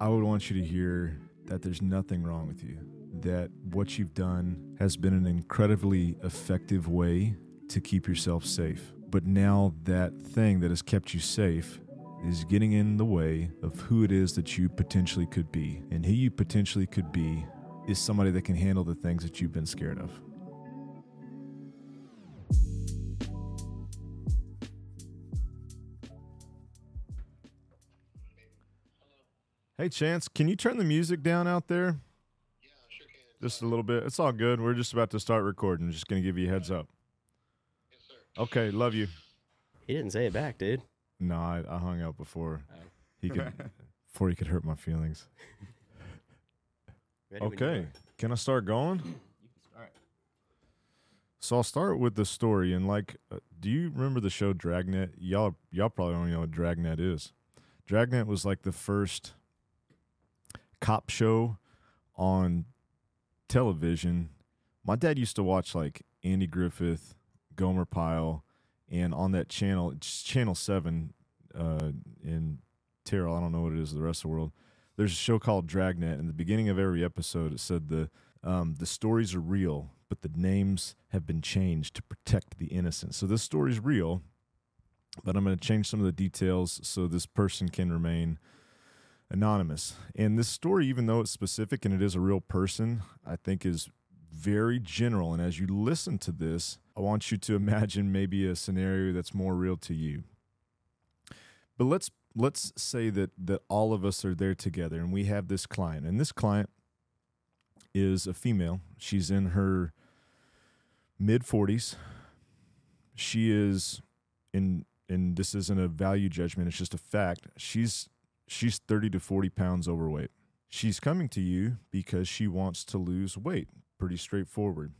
I would want you to hear that there's nothing wrong with you, that what you've done has been an incredibly effective way to keep yourself safe. But now that thing that has kept you safe is getting in the way of who it is that you potentially could be. And who you potentially could be is somebody that can handle the things that you've been scared of. Hey, Chance, can you turn the music down out there? Yeah, sure can. Just a little bit. It's all good. We're just about to start recording. Just going to give you a heads up. Yes, sir. Okay, love you. He didn't say it back, dude. No, I, I hung out before Oh. he could before he could hurt my feelings. Ready Okay, can I start going? You can start. So I'll start with the story. And like, uh, do you remember the show Dragnet? Y'all, y'all probably don't know what Dragnet is. Dragnet was like the first cop show on television. My dad used to watch like Andy Griffith, Gomer Pyle, and on that channel, it's Channel Seven uh, in Terrell. I don't know what it is the rest of the world. There's a show called Dragnet. In the beginning of every episode, it said the um, the stories are real, but the names have been changed to protect the innocent. So this story's real, but I'm going to change some of the details so this person can remain anonymous. And this story, even though it's specific and it is a real person, I think is very general. And as you listen to this, I want you to imagine maybe a scenario that's more real to you. But let's let's say that that all of us are there together and we have this client. And this client is a female. She's in her mid 40s. She is in and this isn't a value judgment, it's just a fact. She's she's 30 to 40 pounds overweight. She's coming to you because she wants to lose weight. Pretty straightforward.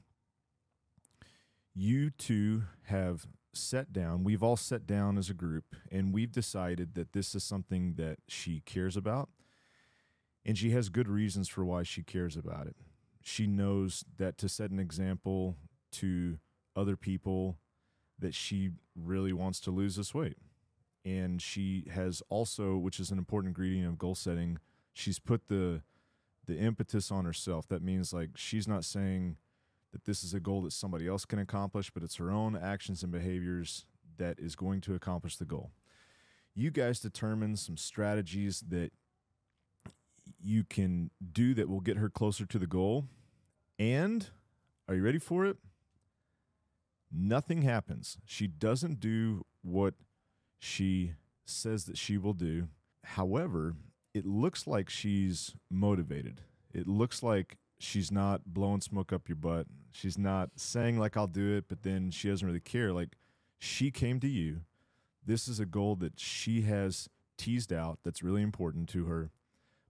You two have sat down, we've all sat down as a group, and we've decided that this is something that she cares about. And she has good reasons for why she cares about it. She knows that to set an example to other people, that she really wants to lose this weight. And she has also, which is an important ingredient of goal setting, she's put the the impetus on herself. That means like she's not saying that this is a goal that somebody else can accomplish, but it's her own actions and behaviors that is going to accomplish the goal. You guys determine some strategies that you can do that will get her closer to the goal. And are you ready for it? Nothing happens. She doesn't do what she says that she will do. However, it looks like she's motivated. It looks like she's not blowing smoke up your butt. She's not saying like I'll do it, but then she doesn't really care. Like she came to you. This is a goal that she has teased out that's really important to her,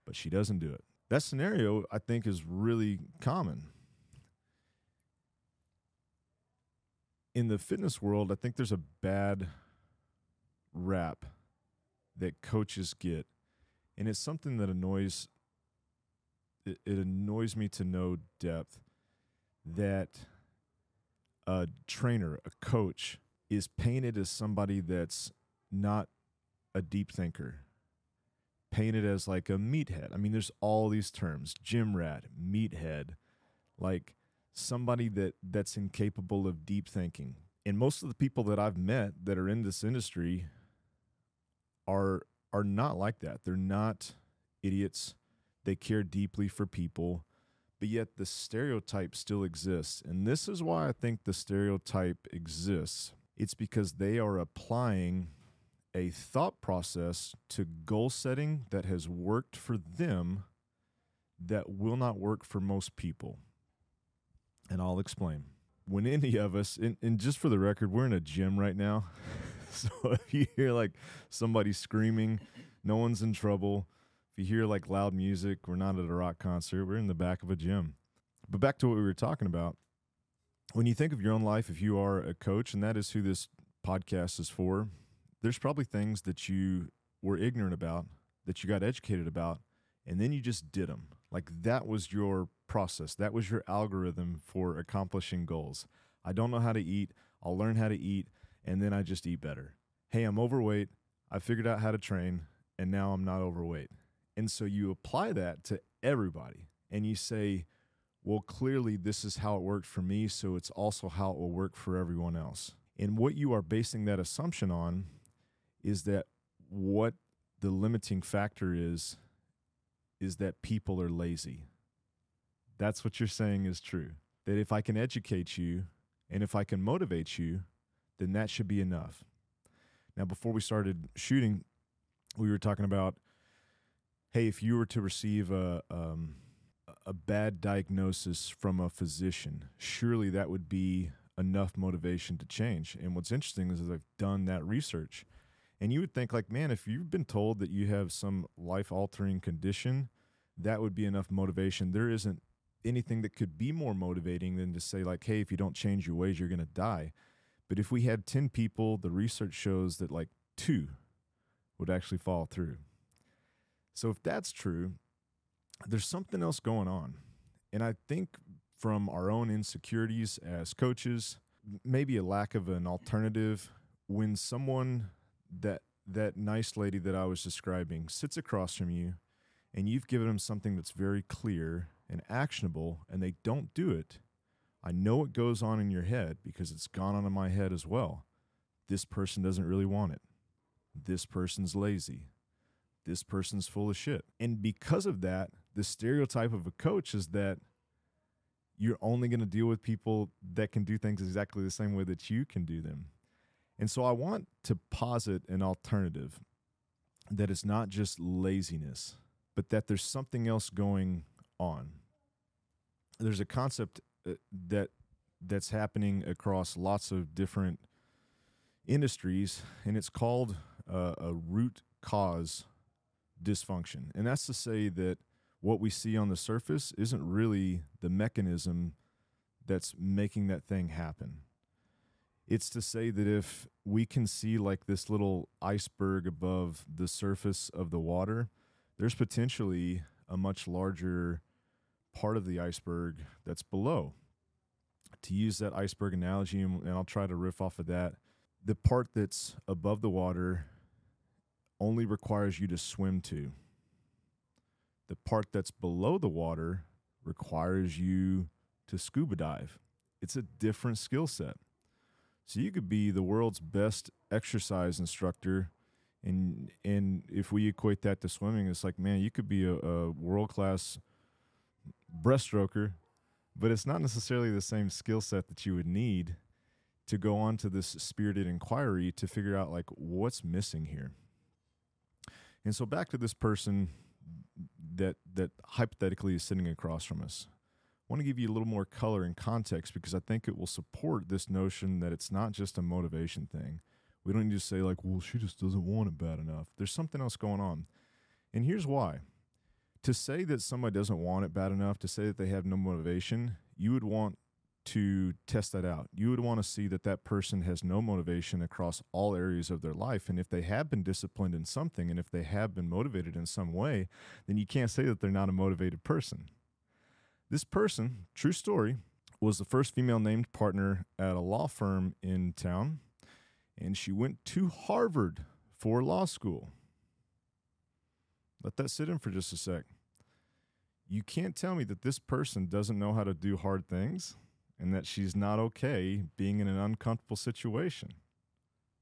but she doesn't do it. That scenario I think is really common. In the fitness world, I think there's a bad rap that coaches get and it's something that annoys it, it annoys me to no depth that a trainer a coach is painted as somebody that's not a deep thinker painted as like a meathead. I mean there's all these terms gym rat meathead like somebody that that's incapable of deep thinking. And most of the people that i've met that are in this industry are are not like that. They're not idiots. They care deeply for people, but yet the stereotype still exists. And this is why I think the stereotype exists. It's because they are applying a thought process to goal setting that has worked for them that will not work for most people. And I'll explain. When any of us, and, and just for the record, we're in a gym right now. so if you hear like somebody screaming, no one's in trouble. If you hear like loud music, we're not at a rock concert, we're in the back of a gym. But back to what we were talking about. When you think of your own life, if you are a coach, and that is who this podcast is for, there's probably things that you were ignorant about, that you got educated about, and then you just did them. Like that was your process, that was your algorithm for accomplishing goals. I don't know how to eat, I'll learn how to eat, and then I just eat better. Hey, I'm overweight, I figured out how to train, and now I'm not overweight. And so you apply that to everybody and you say, well, clearly this is how it worked for me, so it's also how it will work for everyone else. And what you are basing that assumption on is that what the limiting factor is is that people are lazy. That's what you're saying is true. That if I can educate you and if I can motivate you, then that should be enough. Now, before we started shooting, we were talking about hey, if you were to receive a, um, a bad diagnosis from a physician, surely that would be enough motivation to change. And what's interesting is I've done that research. And you would think, like, man, if you've been told that you have some life altering condition, that would be enough motivation. There isn't anything that could be more motivating than to say, like, hey, if you don't change your ways, you're going to die. But if we had 10 people, the research shows that like two would actually fall through. So if that's true, there's something else going on. And I think from our own insecurities as coaches, maybe a lack of an alternative when someone that that nice lady that I was describing sits across from you and you've given them something that's very clear and actionable and they don't do it, I know what goes on in your head because it's gone on in my head as well. This person doesn't really want it. This person's lazy. This person's full of shit. And because of that, the stereotype of a coach is that you're only going to deal with people that can do things exactly the same way that you can do them. And so I want to posit an alternative that it's not just laziness, but that there's something else going on. There's a concept that that's happening across lots of different industries, and it's called uh, a root cause dysfunction. And that's to say that what we see on the surface isn't really the mechanism that's making that thing happen. It's to say that if we can see like this little iceberg above the surface of the water, there's potentially a much larger part of the iceberg that's below. To use that iceberg analogy, and I'll try to riff off of that, the part that's above the water only requires you to swim to. The part that's below the water requires you to scuba dive. It's a different skill set. So you could be the world's best exercise instructor and and if we equate that to swimming, it's like, man, you could be a, a world class breaststroker, but it's not necessarily the same skill set that you would need to go on to this spirited inquiry to figure out like what's missing here. And so back to this person that that hypothetically is sitting across from us. I want to give you a little more color and context because I think it will support this notion that it's not just a motivation thing. We don't need to say like, well, she just doesn't want it bad enough. There's something else going on. And here's why to say that somebody doesn't want it bad enough, to say that they have no motivation, you would want to test that out. You would want to see that that person has no motivation across all areas of their life. And if they have been disciplined in something and if they have been motivated in some way, then you can't say that they're not a motivated person. This person, true story, was the first female named partner at a law firm in town, and she went to Harvard for law school. Let that sit in for just a sec. You can't tell me that this person doesn't know how to do hard things and that she's not okay being in an uncomfortable situation.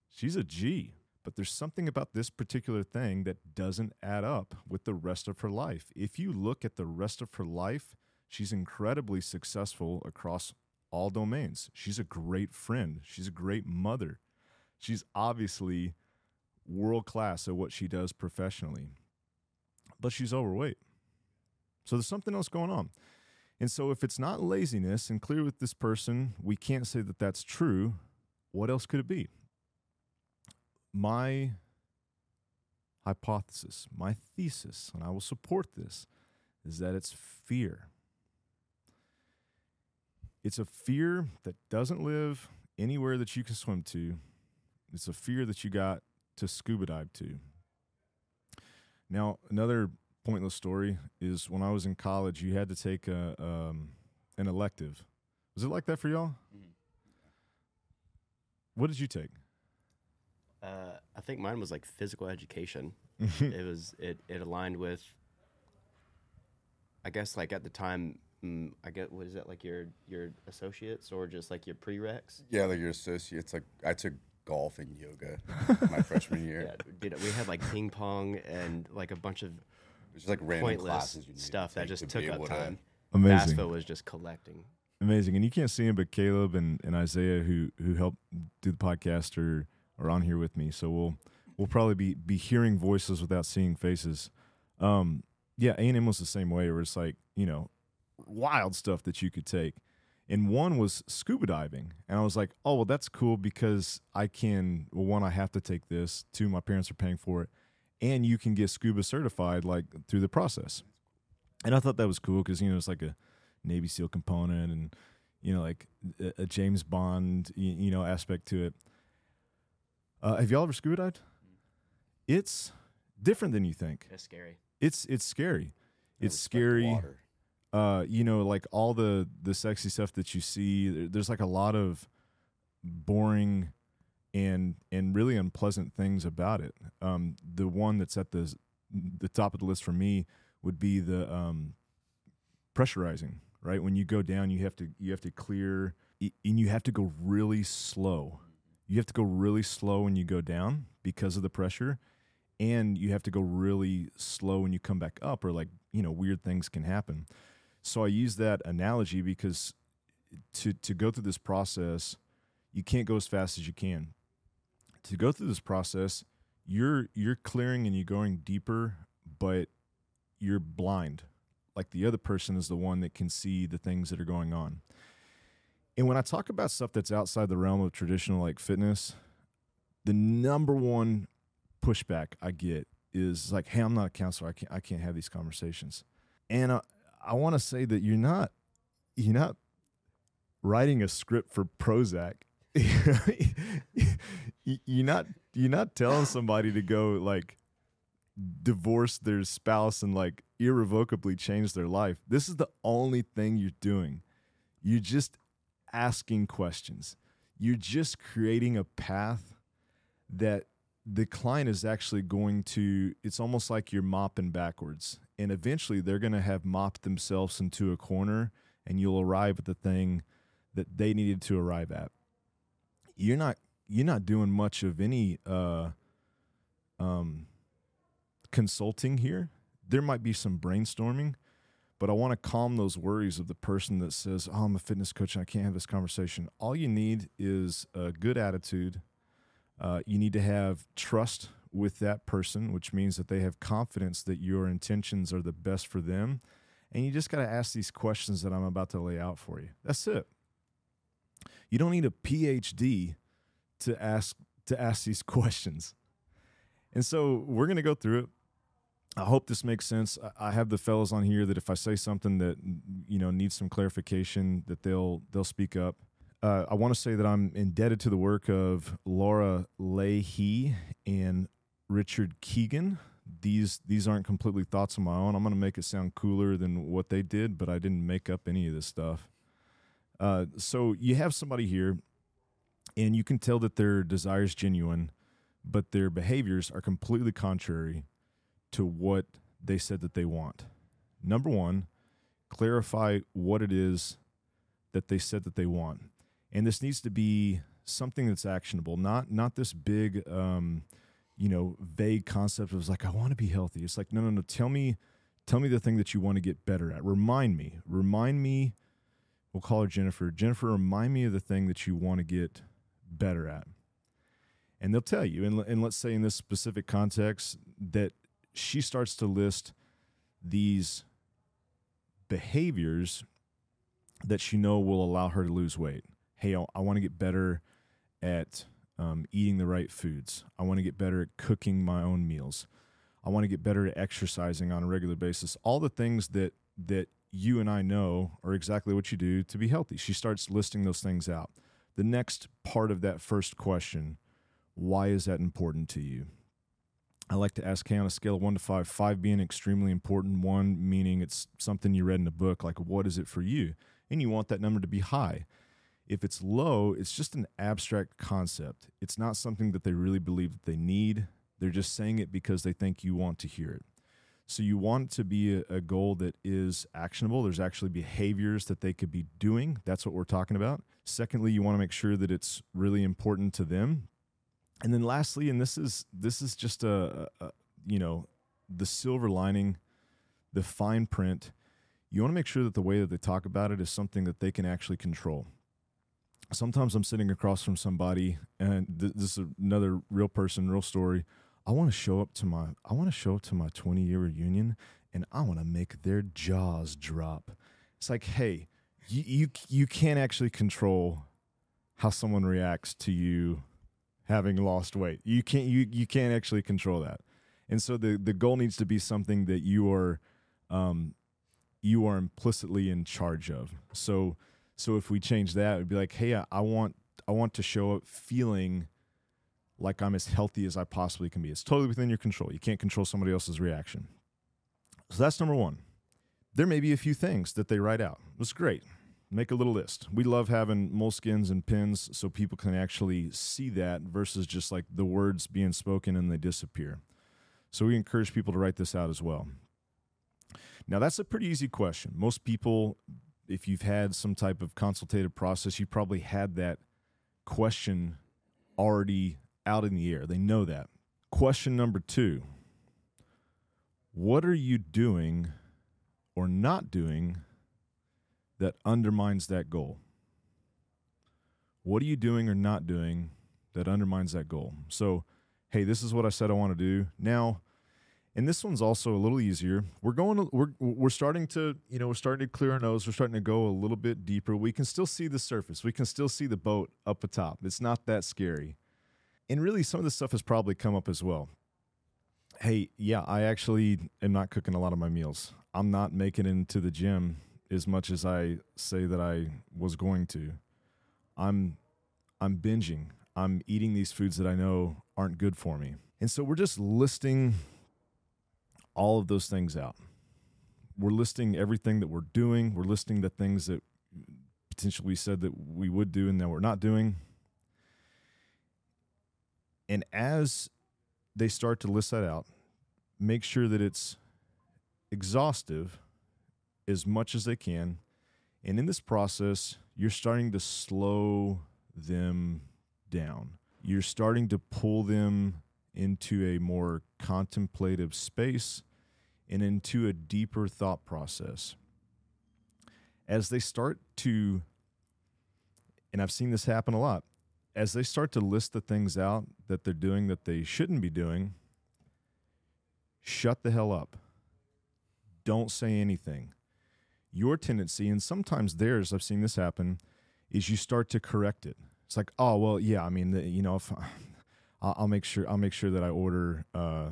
She's a G, but there's something about this particular thing that doesn't add up with the rest of her life. If you look at the rest of her life, she's incredibly successful across all domains. She's a great friend, she's a great mother. She's obviously world class at what she does professionally but she's overweight. So there's something else going on. And so if it's not laziness, and clear with this person, we can't say that that's true, what else could it be? My hypothesis, my thesis, and I will support this, is that it's fear. It's a fear that doesn't live anywhere that you can swim to. It's a fear that you got to scuba dive to. Now, another pointless story is when I was in college, you had to take a um, an elective. Was it like that for y'all? Mhm. What did you take? Uh, I think mine was like physical education. it was it, it aligned with I guess like at the time, mm, I get what is that like your your associates or just like your prereqs? Yeah, like your associates. Like I took golf and yoga my freshman year. Yeah, dude, we had like ping pong and like a bunch of It's just like random pointless classes you stuff that just to took up able to- time. Amazing. FAFSA was just collecting. Amazing. And you can't see him, but Caleb and, and Isaiah who who helped do the podcast are are on here with me. So we'll we'll probably be be hearing voices without seeing faces. Um yeah, A and M was the same way where it's like, you know, wild stuff that you could take. And one was scuba diving. And I was like, oh well that's cool because I can well one, I have to take this, two, my parents are paying for it, and you can get scuba certified like through the process. And I thought that was cool because, you know, it's like a Navy SEAL component and you know like a, a James Bond you, you know aspect to it. Uh, have y'all ever scuba dived? It's different than you think. it's scary. It's it's scary. It's scary. Uh, you know, like all the the sexy stuff that you see. There's like a lot of boring and and really unpleasant things about it. Um, the one that's at the the top of the list for me would be the um, pressurizing. Right when you go down, you have to you have to clear and you have to go really slow. You have to go really slow when you go down because of the pressure, and you have to go really slow when you come back up, or like you know weird things can happen. So I use that analogy because to to go through this process, you can't go as fast as you can. To go through this process, you're you're clearing and you're going deeper, but you're blind. Like the other person is the one that can see the things that are going on. And when I talk about stuff that's outside the realm of traditional like fitness, the number one pushback I get is like, "Hey, I'm not a counselor. I can't I can't have these conversations." And I, I want to say that you're not you're not writing a script for Prozac. you're not you're not telling somebody to go like divorce their spouse and like irrevocably change their life. This is the only thing you're doing. You're just asking questions. You're just creating a path that the client is actually going to it's almost like you're mopping backwards and eventually they're going to have mopped themselves into a corner and you'll arrive at the thing that they needed to arrive at you're not you're not doing much of any uh um consulting here there might be some brainstorming but I want to calm those worries of the person that says, "Oh, I'm a fitness coach and I can't have this conversation." All you need is a good attitude. Uh, you need to have trust with that person, which means that they have confidence that your intentions are the best for them. And you just got to ask these questions that I'm about to lay out for you. That's it. You don't need a PhD to ask to ask these questions. And so we're going to go through it. I hope this makes sense. I- have the fellows on here that if I say something that you know needs some clarification, that they'll they'll speak up. Uh, I want to say that I'm indebted to the work of Laura Lahey and Richard Kegan. These these aren't completely thoughts of my own. I'm going to make it sound cooler than what they did, but I didn't make up any of this stuff. Uh, so you have somebody here, and you can tell that their desires genuine, but their behaviors are completely contrary to what they said that they want. Number one, clarify what it is that they said that they want, and this needs to be something that's actionable, not not this big, um, you know, vague concept of like I want to be healthy. It's like no, no, no. Tell me, tell me the thing that you want to get better at. Remind me, remind me. We'll call her Jennifer. Jennifer, remind me of the thing that you want to get better at. And they'll tell you, and, and let's say in this specific context, that she starts to list these behaviors that she know will allow her to lose weight. Hey, I, I want to get better at um, eating the right foods. I want to get better at cooking my own meals. I want to get better at exercising on a regular basis. All the things that that you and I know are exactly what you do to be healthy. She starts listing those things out. The next part of that first question, why is that important to you? I like to ask, hey, on a scale of one to five, five being extremely important, one meaning it's something you read in a book, like what is it for you? And you want that number to be high. If it's low, it's just an abstract concept. It's not something that they really believe that they need. They're just saying it because they think you want to hear it. So you want it to be a, a goal that is actionable. There's actually behaviors that they could be doing. That's what we're talking about. Secondly, you want to make sure that it's really important to them. And then lastly, and this is this is just a, a, you know the silver lining, the fine print. You want to make sure that the way that they talk about it is something that they can actually control. Sometimes I'm sitting across from somebody, and th- this is another real person, real story. I want to show up to my I want to show up to my 20 year reunion, and I want to make their jaws drop. It's like, hey, you you you can't actually control how someone reacts to you having lost weight. You can't you you can't actually control that. And so the the goal needs to be something that you are um you are implicitly in charge of. So so if we change that, it'd be like, hey, I, want I want to show up feeling like I'm as healthy as I possibly can be. It's totally within your control. You can't control somebody else's reaction. So that's number one. There may be a few things that they write out. It's great. Make a little list. We love having moleskins and pins so people can actually see that versus just like the words being spoken and they disappear. So we encourage people to write this out as well. Now, that's a pretty easy question. Most people, if you've had some type of consultative process, you probably had that question already out in the air. They know that. Question number two What are you doing or not doing that undermines that goal? What are you doing or not doing that undermines that goal? So, hey, this is what I said I want to do. Now, and this one's also a little easier. We're going we're we're starting to, you know, we're starting to clear our nose. We're starting to go a little bit deeper. We can still see the surface. We can still see the boat up atop. It's not that scary. And really some of this stuff has probably come up as well. Hey, yeah, I actually am not cooking a lot of my meals. I'm not making it into the gym as much as I say that I was going to. I'm I'm binging. I'm eating these foods that I know aren't good for me. And so we're just listing all of those things out. We're listing everything that we're doing. We're listing the things that potentially we said that we would do and that we're not doing. And as they start to list that out, make sure that it's exhaustive as much as they can. And in this process, you're starting to slow them down. You're starting to pull them into a more contemplative space and into a deeper thought process. As they start to, and I've seen this happen a lot, as they start to list the things out that they're doing that they shouldn't be doing, shut the hell up. Don't say anything. Your tendency, and sometimes theirs, I've seen this happen, is you start to correct it. It's like, oh well, yeah. I mean, the, you know, if I'll, I'll make sure I'll make sure that I order uh,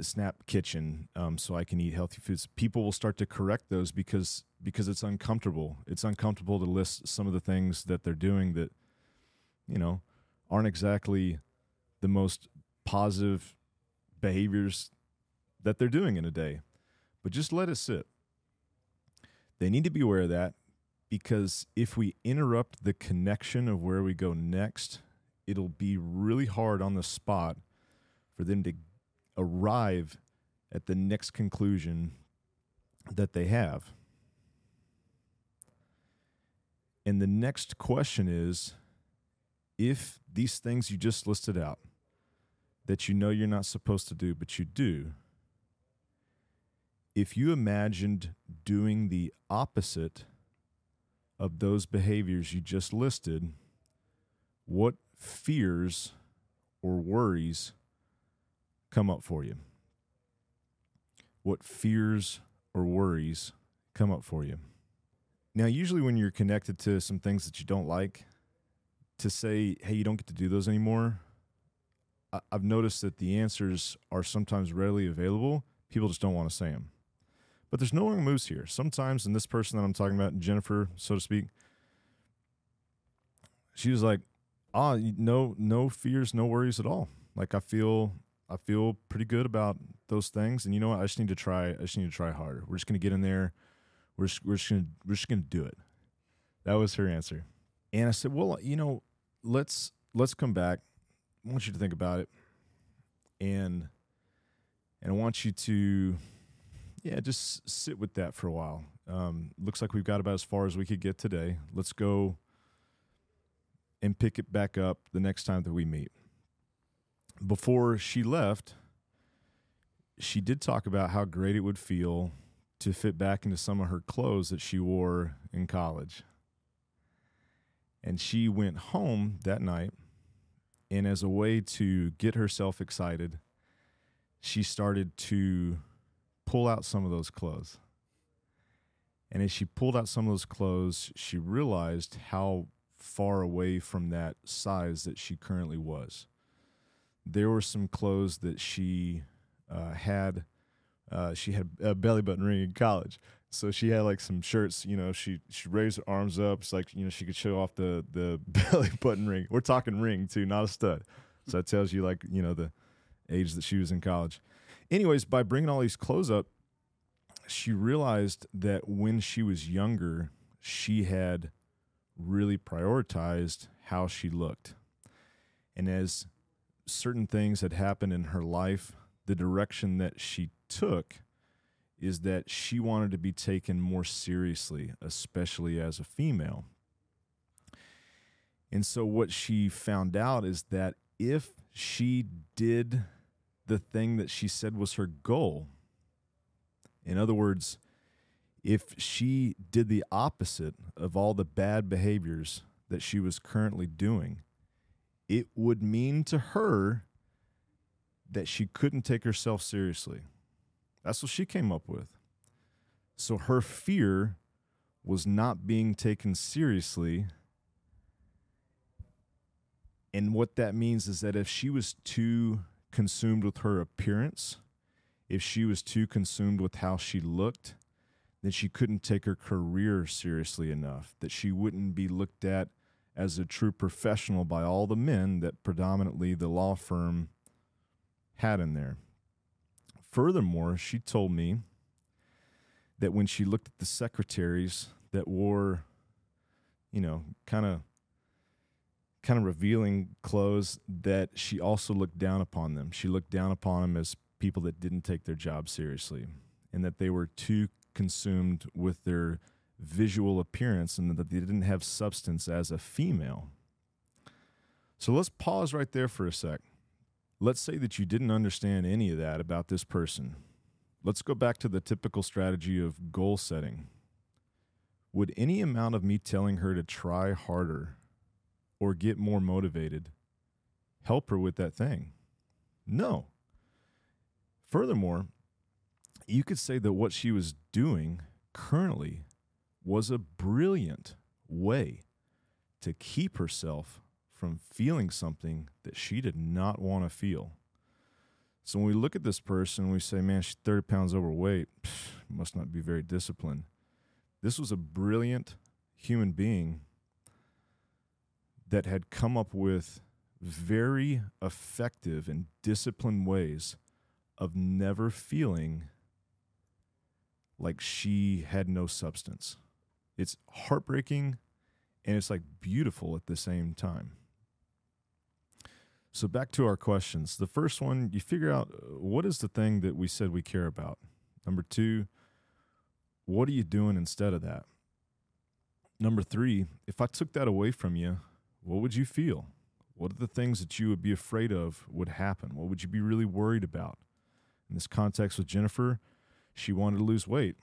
Snap Kitchen um, so I can eat healthy foods. People will start to correct those because because it's uncomfortable. It's uncomfortable to list some of the things that they're doing that you know aren't exactly the most positive behaviors that they're doing in a day. But just let it sit. They need to be aware of that because if we interrupt the connection of where we go next, it'll be really hard on the spot for them to arrive at the next conclusion that they have. And the next question is if these things you just listed out that you know you're not supposed to do, but you do, if you imagined doing the opposite of those behaviors you just listed, what fears or worries come up for you? What fears or worries come up for you? Now, usually when you're connected to some things that you don't like, to say, hey, you don't get to do those anymore, I've noticed that the answers are sometimes readily available. People just don't want to say them. But there's no wrong moves here. Sometimes, and this person that I'm talking about, Jennifer, so to speak, she was like, ah, no, no fears, no worries at all. Like I feel, I feel pretty good about those things. And you know what? I just need to try. I just need to try harder. We're just gonna get in there. We're just, we're just gonna we're just gonna do it. That was her answer. And I said, well, you know, let's let's come back. I want you to think about it. And And I want you to, yeah, just sit with that for a while. Um, looks like we've got about as far as we could get today. Let's go and pick it back up the next time that we meet. Before she left, she did talk about how great it would feel to fit back into some of her clothes that she wore in college. And she went home that night, and as a way to get herself excited, she started to pull out some of those clothes. And as she pulled out some of those clothes, she realized how far away from that size that she currently was. There were some clothes that she uh, had. Uh, she had a belly button ring in college, so she had like some shirts. You know, she she raised her arms up. It's like you know she could show off the the belly button ring. We're talking ring too, not a stud. So that tells you like you know the age that she was in college. Anyways, by bringing all these clothes up, she realized that when she was younger, she had really prioritized how she looked. And as certain things had happened in her life, the direction that she took is that she wanted to be taken more seriously, especially as a female. And so, what she found out is that if she did the thing that she said was her goal, in other words, if she did the opposite of all the bad behaviors that she was currently doing, it would mean to her that she couldn't take herself seriously. That's what she came up with. So her fear was not being taken seriously. And what that means is that if she was too consumed with her appearance, if she was too consumed with how she looked, then she couldn't take her career seriously enough, that she wouldn't be looked at as a true professional by all the men that predominantly the law firm had in there. Furthermore, she told me that when she looked at the secretaries that wore, you know, kind of kind of revealing clothes that she also looked down upon them. She looked down upon them as people that didn't take their job seriously and that they were too consumed with their visual appearance and that they didn't have substance as a female. So let's pause right there for a sec. Let's say that you didn't understand any of that about this person. Let's go back to the typical strategy of goal setting. Would any amount of me telling her to try harder or get more motivated help her with that thing? No. Furthermore, you could say that what she was doing currently was a brilliant way to keep herself from feeling something that she did not want to feel. So when we look at this person, we say, man, she's 30 pounds overweight, Pff, must not be very disciplined. This was a brilliant human being that had come up with very effective and disciplined ways of never feeling like she had no substance. It's heartbreaking and it's like beautiful at the same time. So back to our questions. The first one, you figure out uh, what is the thing that we said we care about. Number 2, what are you doing instead of that? Number 3, if I took that away from you, what would you feel? What are the things that you would be afraid of would happen? What would you be really worried about? In this context with Jennifer, she wanted to lose weight.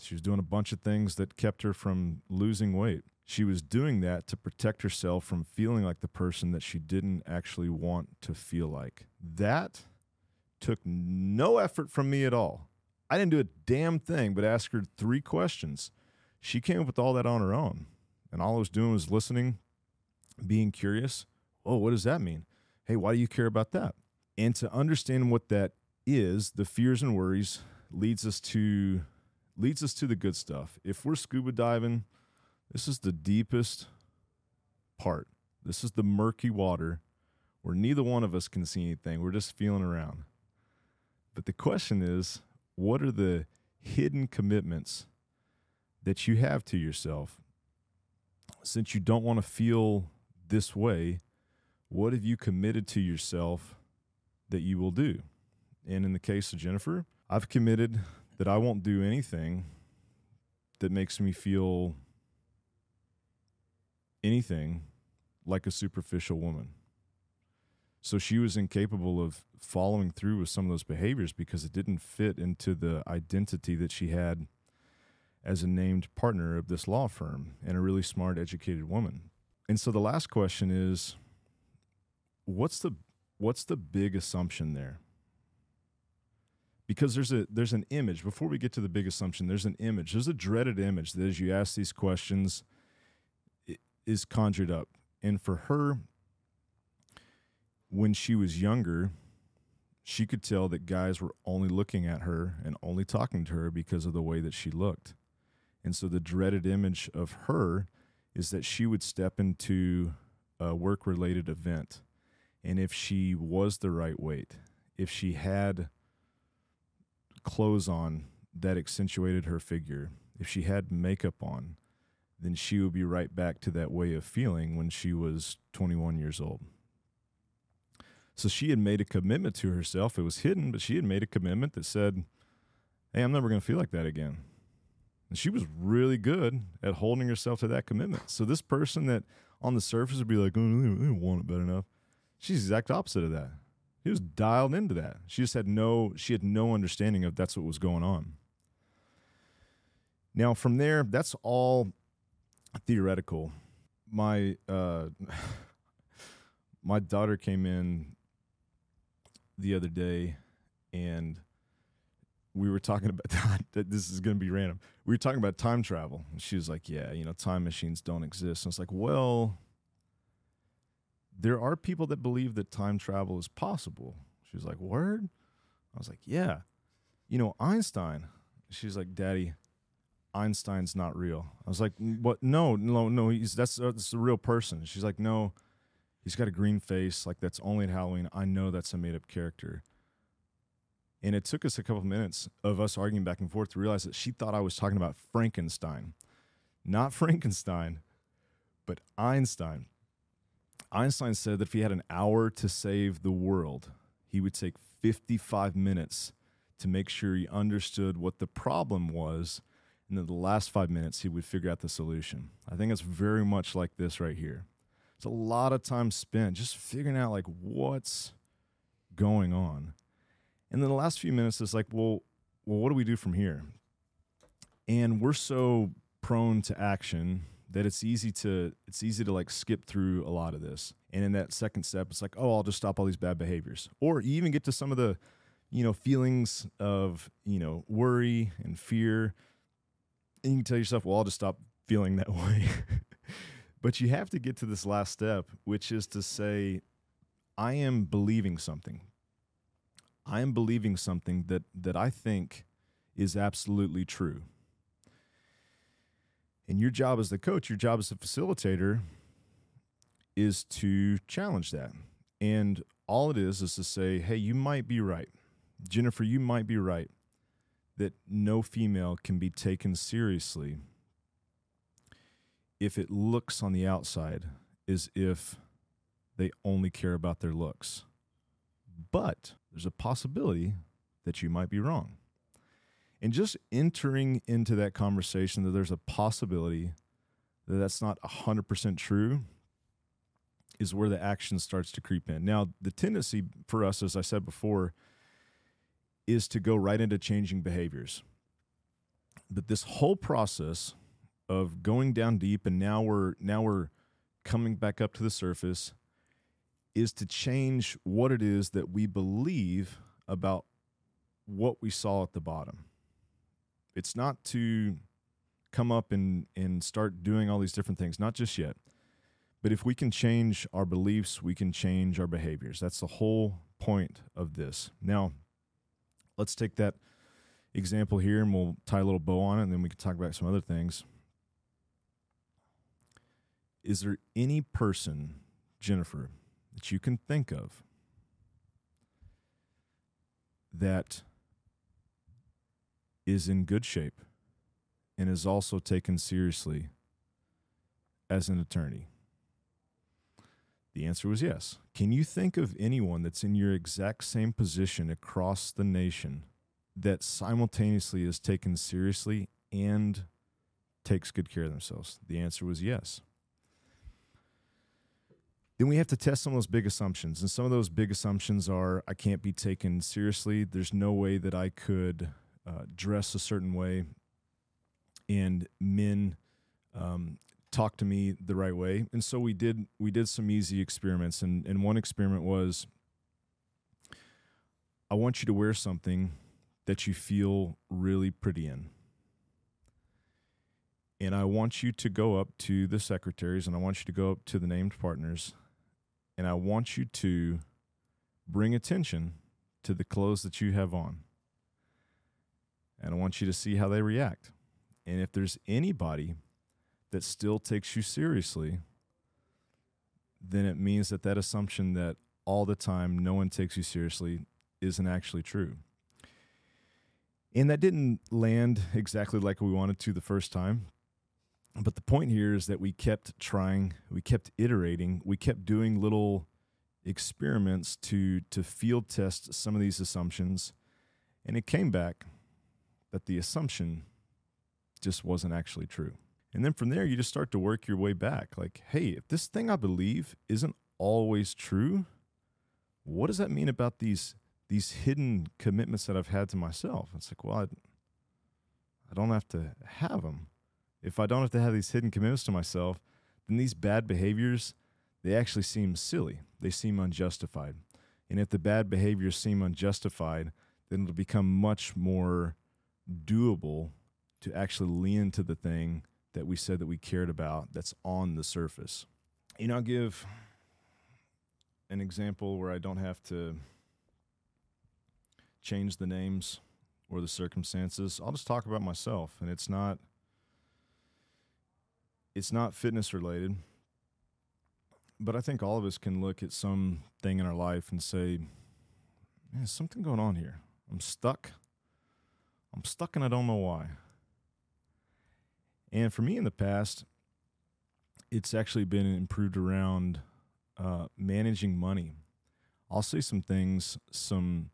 She was doing a bunch of things that kept her from losing weight. She was doing that to protect herself from feeling like the person that she didn't actually want to feel like. That took no effort from me at all. I didn't do a damn thing but ask her three questions. She came up with all that on her own. And all I was doing was listening, being curious. Oh, what does that mean? Hey, why do you care about that? And to understand what that is, the fears and worries leads us to leads us to the good stuff. If we're scuba diving, this is the deepest part. This is the murky water where neither one of us can see anything. We're just feeling around. But the question is, what are the hidden commitments that you have to yourself? Since you don't want to feel this way, what have you committed to yourself that you will do? And in the case of Jennifer, I've committed that I won't do anything that makes me feel anything like a superficial woman. So she was incapable of following through with some of those behaviors because it didn't fit into the identity that she had as a named partner of this law firm and a really smart, educated woman. And so the last question is what's the what's the big assumption there? Because there's a there's an image before we get to the big assumption. There's an image. There's a dreaded image that as you ask these questions, is conjured up. And for her, when she was younger, she could tell that guys were only looking at her and only talking to her because of the way that she looked. And so the dreaded image of her is that she would step into a work related event. And if she was the right weight, if she had clothes on that accentuated her figure, if she had makeup on, then she would be right back to that way of feeling when she was 21 years old. So she had made a commitment to herself. It was hidden, but she had made a commitment that said, Hey, I'm never going to feel like that again. And she was really good at holding herself to that commitment. So this person that on the surface would be like, oh, they don't want it bad enough. She's the exact opposite of that. He was dialed into that. She just had no, she had no understanding of that's what was going on. Now from there, that's all theoretical. My uh, my daughter came in the other day, and we were talking about that this is going to be random. We were talking about time travel, and she was like, "Yeah, you know, time machines don't exist." And it's like, well, there are people that believe that time travel is possible. She was like, "Word?" I was like, "Yeah." You know, Einstein. She's like, "Daddy, Einstein's not real." I was like, "What? No, no, no. He's that's uh, that's a real person." She's like, "No, he's got a green face. Like that's only at Halloween. I know that's a made up character." And it took us a couple of minutes of us arguing back and forth to realize that she thought I was talking about Frankenstein, not Frankenstein, but Einstein. Einstein said that if he had an hour to save the world, he would take 55 minutes to make sure he understood what the problem was. And then the last five minutes, he would figure out the solution. I think it's very much like this right here. It's a lot of time spent just figuring out like what's going on. And then the last few minutes is like, well, well, what do we do from here? And we're so prone to action that it's easy to it's easy to like skip through a lot of this. And in that second step, it's like, oh, I'll just stop all these bad behaviors. Or you even get to some of the, you know, feelings of, you know, worry and fear. And you can tell yourself, well, I'll just stop feeling that way. but you have to get to this last step, which is to say, I am believing something. I am believing something that that I think is absolutely true. And your job as the coach, your job as the facilitator is to challenge that. And all it is is to say, "Hey, you might be right. Jennifer, you might be right that no female can be taken seriously if it looks on the outside as if they only care about their looks. But there's a possibility that you might be wrong. And just entering into that conversation that there's a possibility that that's not 100% true is where the action starts to creep in. Now, the tendency for us, as I said before, is to go right into changing behaviors. But this whole process of going down deep and now we're now we're coming back up to the surface is to change what it is that we believe about what we saw at the bottom. It's not to come up and, and start doing all these different things, not just yet. But if we can change our beliefs, we can change our behaviors. That's the whole point of this. Now, let's take that example here and we'll tie a little bow on it and then we can talk about some other things. Is there any person, Jennifer, that you can think of that is in good shape and is also taken seriously as an attorney. The answer was yes. Can you think of anyone that's in your exact same position across the nation that simultaneously is taken seriously and takes good care of themselves? The answer was yes. Then we have to test some of those big assumptions. And some of those big assumptions are I can't be taken seriously. There's no way that I could uh, dress a certain way and men um, talk to me the right way. And so we did we did some easy experiments. And, and one experiment was I want you to wear something that you feel really pretty in. And I want you to go up to the secretaries and I want you to go up to the named partners and I want you to bring attention to the clothes that you have on. And I want you to see how they react. And if there's anybody that still takes you seriously, then it means that that assumption that all the time no one takes you seriously isn't actually true. And that didn't land exactly like we wanted to the first time. But the point here is that we kept trying, we kept iterating, we kept doing little experiments to to field test some of these assumptions and it came back that the assumption just wasn't actually true. And then from there you just start to work your way back like, hey, if this thing I believe isn't always true, what does that mean about these these hidden commitments that I've had to myself? It's like, well, I, I don't have to have them if I don't have to have these hidden commitments to myself, then these bad behaviors, they actually seem silly. They seem unjustified. And if the bad behaviors seem unjustified, then it'll become much more doable to actually lean to the thing that we said that we cared about that's on the surface. You know, I'll give an example where I don't have to change the names or the circumstances. I'll just talk about myself, and it's not it's not fitness related, but I think all of us can look at some thing in our life and say, "There's something going on here. I'm stuck. I'm stuck, and I don't know why." And for me in the past, it's actually been improved around uh, managing money. I'll say some things, some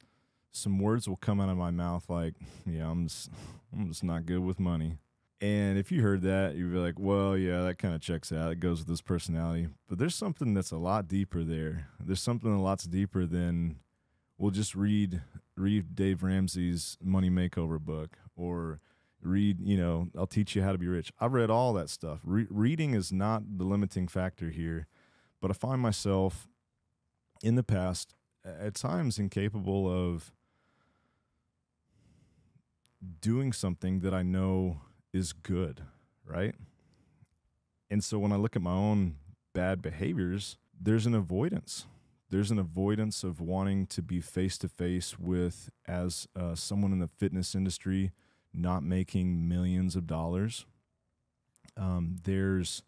some words will come out of my mouth like, "Yeah, I'm just, I'm just not good with money." And if you heard that, you'd be like, well, yeah, that kind of checks out. It goes with this personality. But there's something that's a lot deeper there. There's something a lot deeper than we'll just read read Dave Ramsey's Money Makeover book or read, you know, I'll teach you how to be rich. I've read all that stuff. Re- reading is not the limiting factor here, but I find myself in the past at times incapable of doing something that I know is good, right? And so when I look at my own bad behaviors, there's an avoidance. There's an avoidance of wanting to be face to face with, as uh, someone in the fitness industry, not making millions of dollars. Um, there's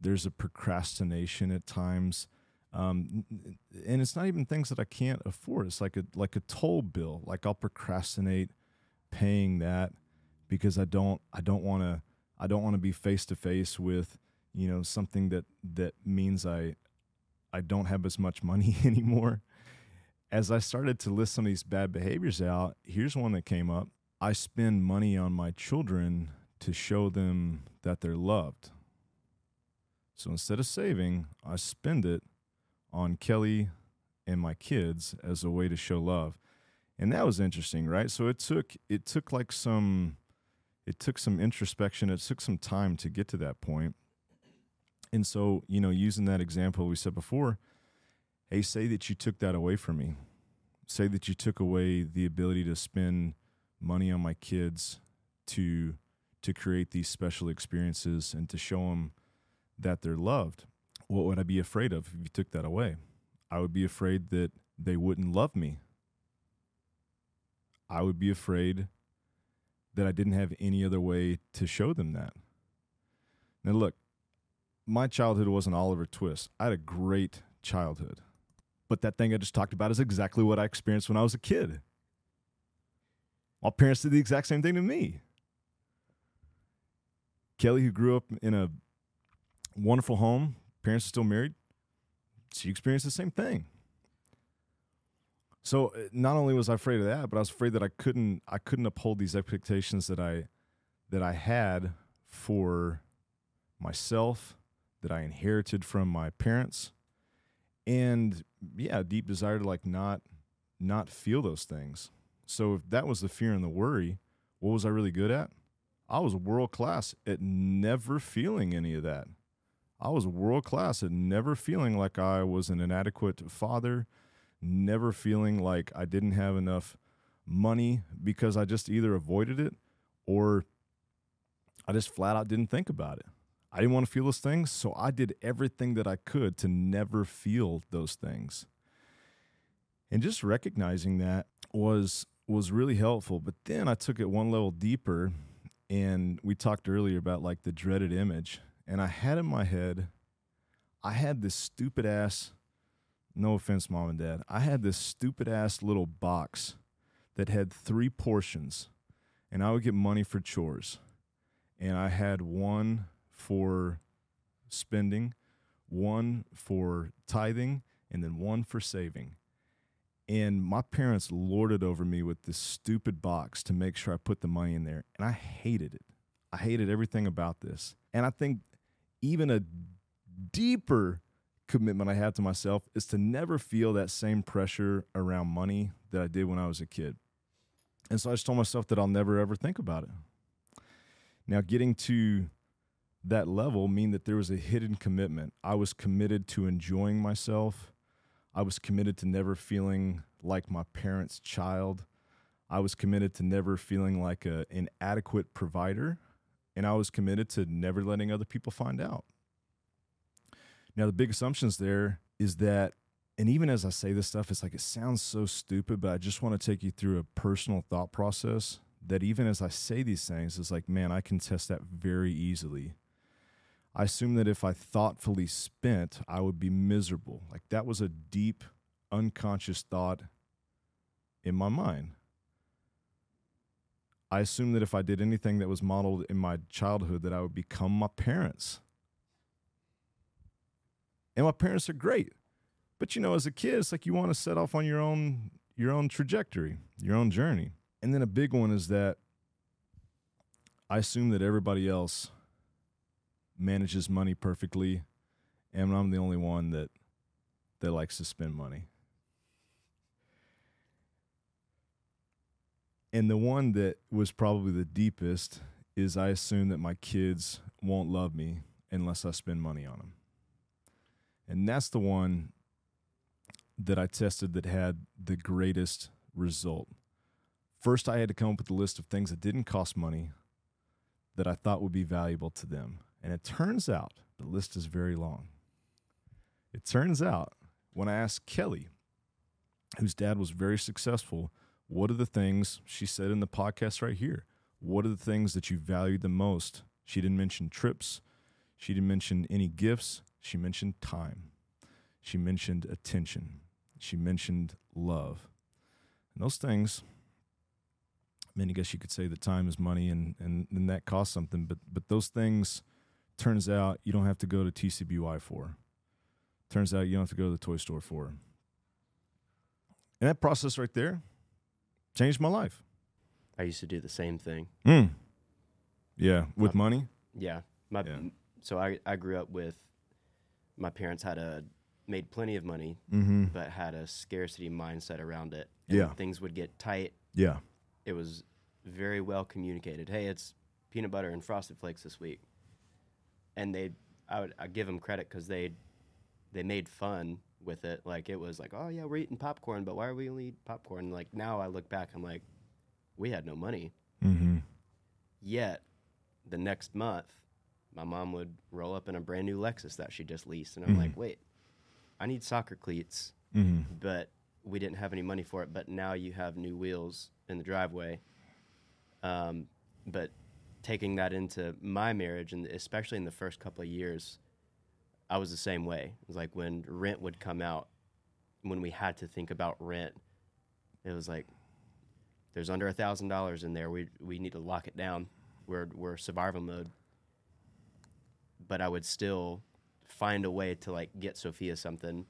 there's a procrastination at times, um, and it's not even things that I can't afford. It's like a like a toll bill. Like I'll procrastinate paying that because I don't I don't want to I don't want to be face to face with you know something that that means I I don't have as much money anymore. As I started to list some of these bad behaviors out, here's one that came up. I spend money on my children to show them that they're loved. So instead of saving, I spend it on Kelly and my kids as a way to show love. And that was interesting, right? So it took it took like some it took some introspection. It took some time to get to that point. And so, you know, using that example we said before, hey, say that you took that away from me. Say that you took away the ability to spend money on my kids to to create these special experiences and to show them that they're loved. What would I be afraid of if you took that away? I would be afraid that they wouldn't love me. I would be afraid that I didn't have any other way to show them that. Now, look, my childhood wasn't Oliver Twist. I had a great childhood. But that thing I just talked about is exactly what I experienced when I was a kid. My parents did the exact same thing to me. Kelly, who grew up in a wonderful home, parents are still married, she experienced the same thing. So uh, not only was I afraid of that, but I was afraid that I couldn't I couldn't uphold these expectations that I that I had for myself, that I inherited from my parents, and yeah, deep desire to like not not feel those things. So if that was the fear and the worry, what was I really good at? I was world class at never feeling any of that. I was world class at never feeling like I was an inadequate father, never feeling like I didn't have enough money because I just either avoided it or I just flat out didn't think about it. I didn't want to feel those things, so I did everything that I could to never feel those things. And just recognizing that was was really helpful, but then I took it one level deeper and we talked earlier about like the dreaded image and I had in my head I had this stupid ass no offense mom and dad. I had this stupid ass little box that had three portions and I would get money for chores. And I had one for spending, one for tithing, and then one for saving. And my parents lorded over me with this stupid box to make sure I put the money in there. And I hated it. I hated everything about this. And I think even a deeper commitment I have to myself is to never feel that same pressure around money that I did when I was a kid. And so I just told myself that I'll never ever think about it. Now, getting to that level mean that there was a hidden commitment. I was committed to enjoying myself. I was committed to never feeling like my parents' child. I was committed to never feeling like an inadequate provider. And I was committed to never letting other people find out. Now, the big assumptions there is that, and even as I say this stuff, it's like it sounds so stupid, but I just want to take you through a personal thought process that even as I say these things, it's like, man, I can test that very easily. I assume that if I thoughtfully spent, I would be miserable. Like that was a deep, unconscious thought in my mind. I assumed that if I did anything that was modeled in my childhood, that I would become my parents. And my parents are great. But you know, as a kid, it's like you want to set off on your own your own trajectory, your own journey. And then a big one is that I assume that everybody else manages money perfectly, and I'm the only one that that likes to spend money. And the one that was probably the deepest is I assume that my kids won't love me unless I spend money on them. And that's the one that I tested that had the greatest result. First, I had to come up with a list of things that didn't cost money that I thought would be valuable to them. And it turns out the list is very long. It turns out when I asked Kelly, whose dad was very successful, what are the things she said in the podcast right here? What are the things that you valued the most? She didn't mention trips. She didn't mention any gifts. She mentioned time. She mentioned attention. She mentioned love. And those things, I mean, I guess you could say that time is money and, and, and that costs something, but, but those things, turns out you don't have to go to TCBY for. Turns out you don't have to go to the toy store for. And that process right there changed my life. I used to do the same thing. Mm. Yeah, with Um, money. Yeah. My Yeah. so I I grew up with my parents had a made plenty of money Mm-hmm. but had a scarcity mindset around it. Yeah. Things would get tight. Yeah. It was very well communicated. Hey, it's peanut butter and frosted flakes this week. And they I would I give them credit cuz they they made fun with it. Like it was like, "Oh yeah, we're eating popcorn, but why are we only eating popcorn?" Like now I look back I'm like, we had no money. Mm-hmm. Yet, the next month, my mom would roll up in a brand new Lexus that she just leased, and I'm Mhm. like, wait, I need soccer cleats, Mm-hmm. but we didn't have any money for it. But now you have new wheels in the driveway. Um, but taking that into my marriage, and especially in the first couple of years, I was the same way. It was like when rent would come out, when we had to think about rent, it was like there's under a thousand dollars in there. We we need to lock it down. We're we're survival mode. But I would still find a way to like get Sophia something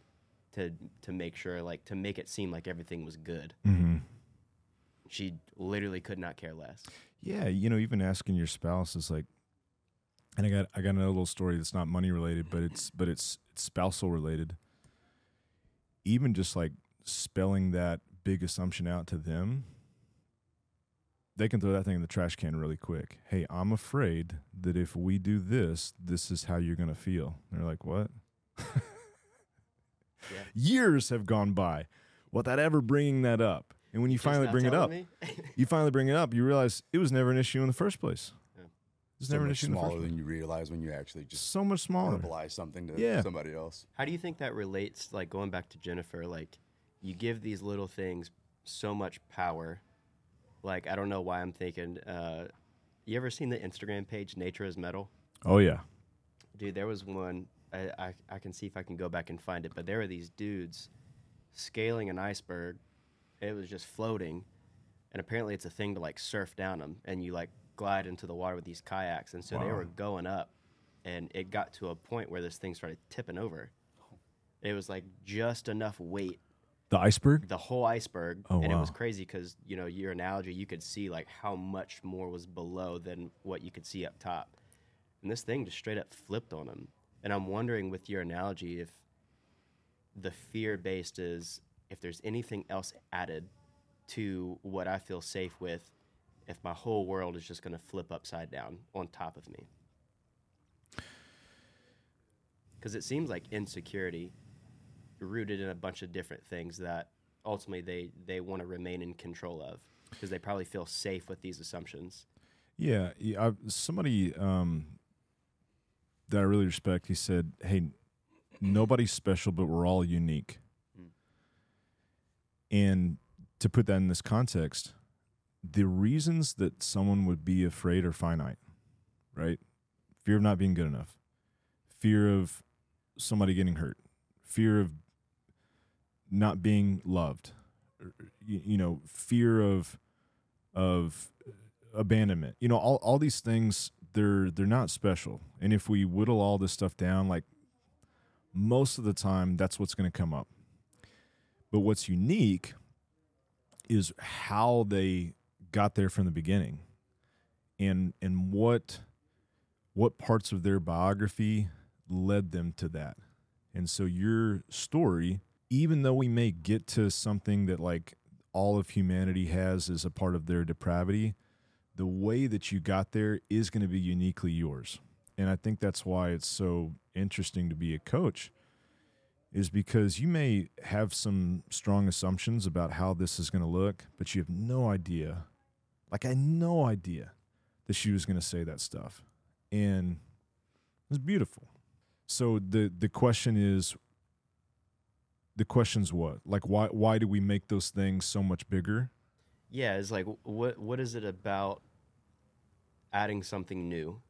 to to make sure like to make it seem like everything was good. Mm-hmm. She literally could not care less. Yeah, you know, even asking your spouse is like, and I got I got another little story that's not money related, but it's but it's it's spousal related. Even just like spelling that big assumption out to them, they can throw that thing in the trash can really quick. Hey, I'm afraid that if we do this, this is how you're gonna feel. And they're like, what? Yeah. Years have gone by without ever bringing that up. And when you Just finally bring it up, you finally bring it up, you realize it was never an issue in the first place. Yeah. It so never an much issue in the first smaller than you realize when you actually just so much smaller. verbalize something to Yeah. somebody else. How do you think that relates? Like going back to Jennifer, like you give these little things so much power. Like I don't know why I'm thinking. Uh, you ever seen the Instagram page Nature is Metal? Oh yeah. Dude, there was one. I, I I can see if I can go back and find it. But there were these dudes scaling an iceberg. It was just floating, and apparently it's a thing to like surf down them, and you like glide into the water with these kayaks. And so they were going up, and it got to a point where this thing started tipping over. It was like just enough weight The iceberg? the whole iceberg Oh, and it was crazy because you know your analogy you could see like how much more was below than what you could see up top and this thing just straight up flipped on him and i'm wondering with your analogy if the fear based is if there's anything else added to what i feel safe with if my whole world is just going to flip upside down on top of me because it seems like insecurity rooted in a bunch of different things that ultimately they they want to remain in control of because they probably feel safe with these assumptions. Yeah. I, somebody um, that I really respect, he said, Hey, nobody's special, but we're all unique. And to put that in this context, the reasons that someone would be afraid are finite, right? Fear of not being good enough, fear of somebody getting hurt, fear of not being loved, you, you know, fear of of abandonment. You know, all all these things they're they're not special. And if we whittle all this stuff down, like most of the time, that's what's going to come up. But what's unique is how they got there from the beginning, and and what what parts of their biography led them to that. And so your story, even though we may get to something that like all of humanity has as a part of their depravity, the way that you got there is going to be uniquely yours. And I think that's why it's so interesting to be a coach is because you may have some strong assumptions about how this is going to look, but you have no idea. Like I had no idea that she was going to say that stuff. And it was beautiful. So the the question is the question's what? Like why why do we make those things so much bigger? Yeah, it's like what what is it about adding something new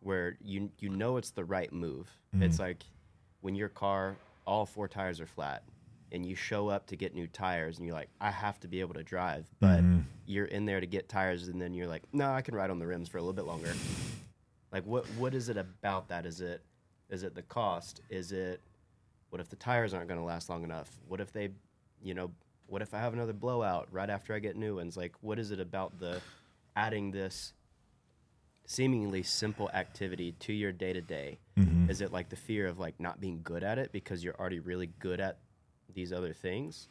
where you you know it's the right move. It's mm-hmm. like when your car all four tires are flat and you show up to get new tires and you're like I have to be able to drive, but Mhm. you're in there to get tires and then you're like no, I can ride on the rims for a little bit longer. Like what what is it about that? Is it is it the cost? Is it what if the tires aren't going to last long enough? What if they, you know, what if I have another blowout right after I get new ones? Like, what is it about the adding this seemingly simple activity to your day to day? Is it like the fear of like not being good at it because you're already really good at these other things?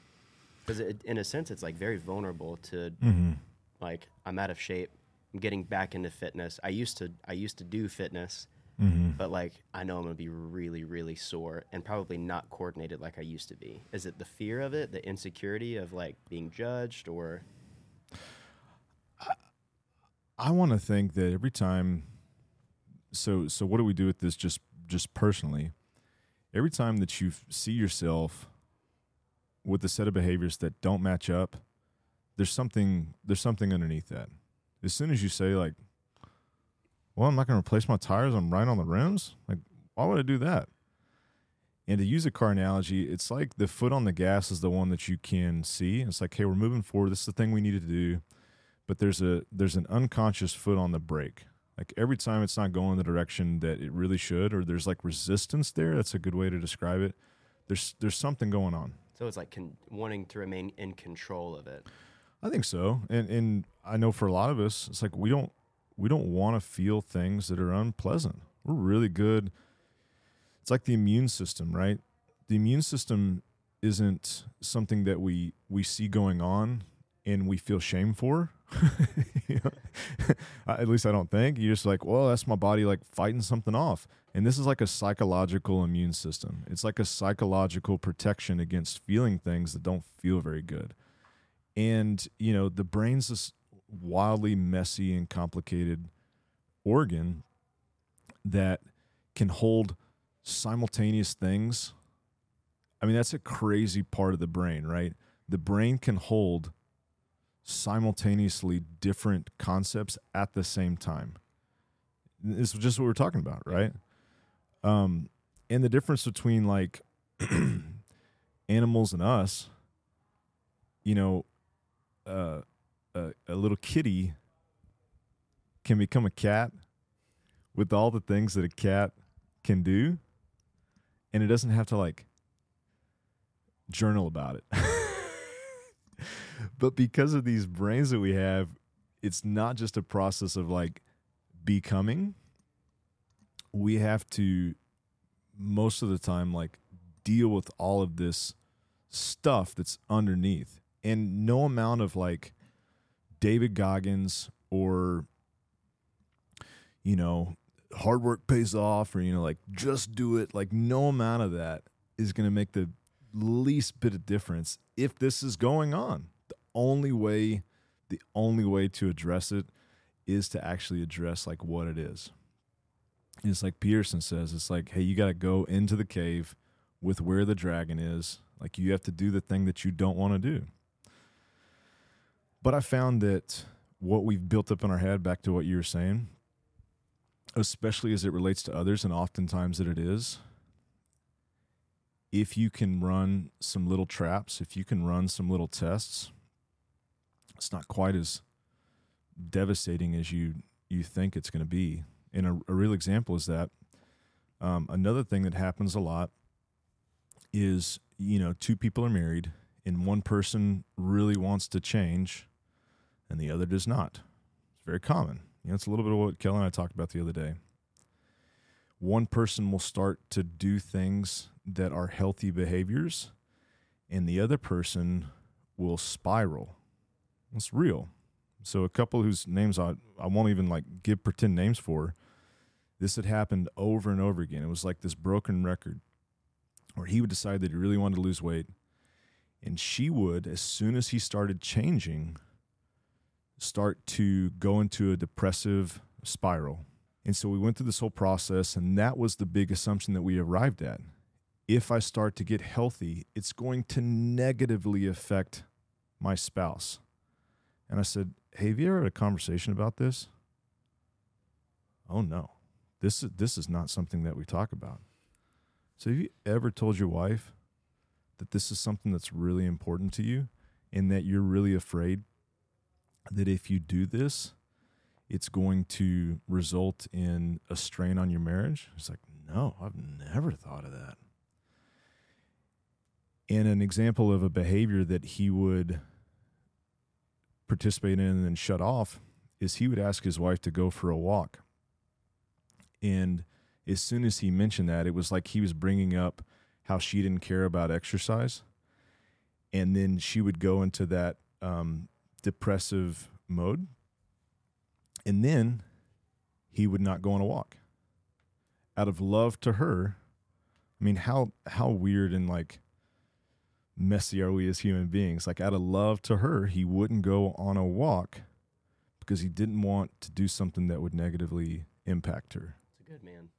Because in a sense, it's like very vulnerable to Mm-hmm. like I'm out of shape. I'm getting back into fitness. I used to I used to do fitness, Mm-hmm. but like I know I'm gonna be really, really sore and probably not coordinated like I used to be. Is it the fear of it, the insecurity of like being judged, or I want to think that every time so so what do we do with this just just personally? Every time that you see yourself with a set of behaviors that don't match up, there's something there's something underneath that. As soon as you say like, "Well, I'm not going to replace my tires. I'm right on the rims." Like, why would I do that? And to use a car analogy, it's like the foot on the gas is the one that you can see. It's like, "Hey, we're moving forward. This is the thing we needed to do." But there's a there's an unconscious foot on the brake Like every time it's not going the direction that it really should, or there's like resistance there. That's a good way to describe it. There's there's something going on. So it's like con- wanting to remain in control of it. I think so, and and I know for a lot of us, it's like we don't we don't want to feel things that are unpleasant. We're really good. It's like the immune system, right? The immune system isn't something that we we see going on and we feel shame for. Know? At least I don't think. You're just like, well, that's my body like fighting something off. And this is like a psychological immune system. It's like a psychological protection against feeling things that don't feel very good. And, you know, the brain's this wildly messy and complicated organ that can hold simultaneous things. I mean, that's a crazy part of the brain, right? The brain can hold simultaneously different concepts at the same time. This is just what we're talking about, right? Um, and the difference between like animals and us, you know, uh, a, a little kitty can become a cat with all the things that a cat can do, and it doesn't have to like journal about it. but because of these brains that we have, it's not just a process of like becoming. We have to most of the time like deal with all of this stuff that's underneath. And no amount of like David Goggins or you know, hard work pays off or you know like just do it, like no amount of that is going to make the least bit of difference if this is going on. The only way the only way to address it is to actually address like what it is. It's like Peterson says, it's like, hey, you got to go into the cave with where the dragon is. Like you have to do the thing that you don't want to do. But I found that what we've built up in our head, back to what you were saying, especially as it relates to others, and oftentimes that it is, if you can run some little traps, if you can run some little tests, it's not quite as devastating as you you think it's going to be. And a, a, real example is that um, another thing that happens a lot is you know two people are married and one person really wants to change and the other does not. It's very common. You know, it's a little bit of what Kelly and I talked about the other day. One person will start to do things that are healthy behaviors, and the other person will spiral. It's real. So a couple whose names I, I won't even like give pretend names for, this had happened over and over again. It was like this broken record where he would decide that he really wanted to lose weight. And she would, as soon as he started changing, start to go into a depressive spiral. And so we went through this whole process, and that was the big assumption that we arrived at. If I start to get healthy, it's going to negatively affect my spouse. And I said, Hey, have you ever had a conversation about this? Oh no. This is this is not something that we talk about. So have you ever told your wife that this is something that's really important to you and that you're really afraid that if you do this, it's going to result in a strain on your marriage? It's like, no, I've never thought of that. And an example of a behavior that he would participate in and then shut off is he would ask his wife to go for a walk. And as soon as he mentioned that, it was like he was bringing up how she didn't care about exercise. And then she would go into that um, depressive mode. And then he would not go on a walk. Out of love to her, I mean, how how weird and like messy are we as human beings? Like out of love to her, he wouldn't go on a walk because he didn't want to do something that would negatively impact her. It's a good man.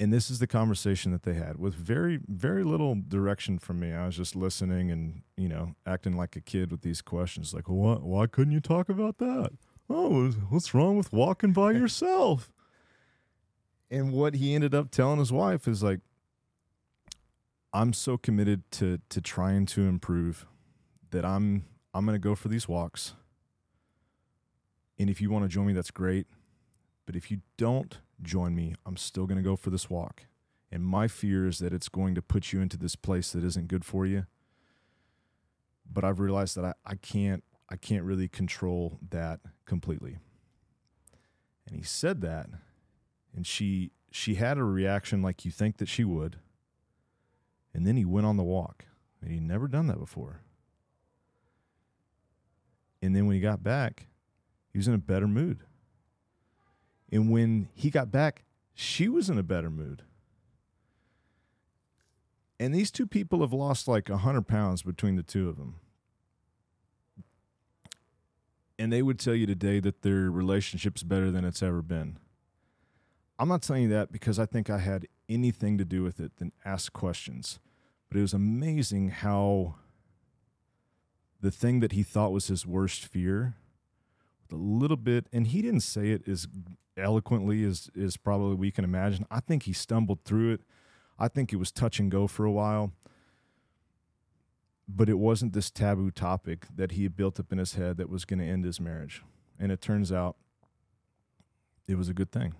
And this is the conversation that they had with very, very little direction from me. I was just listening and, you know, acting like a kid with these questions like, why, why couldn't you talk about that? Oh, what's wrong with walking by yourself? and what he ended up telling his wife is like, I'm so committed to to trying to improve that I'm I'm going to go for these walks And if you want to join me, that's great. But if you don't join me, I'm still going to go for this walk. And my fear is that it's going to put you into this place that isn't good for you. But I've realized that I, I can't I can't really control that completely. And he said that and she she had a reaction like you think that she would. And then he went on the walk. And he'd never done that before. And then when he got back, he was in a better mood. And when he got back, she was in a better mood. And these two people have lost like 100 pounds between the two of them. And they would tell you today that their relationship's better than it's ever been. I'm not telling you that because I think I had anything to do with it than ask questions. But it was amazing how the thing that he thought was his worst fear, a little bit, and he didn't say it as eloquently as, as probably we can imagine. I think he stumbled through it. I think it was touch and go for a while. But it wasn't this taboo topic that he had built up in his head that was going to end his marriage. And it turns out it was a good thing.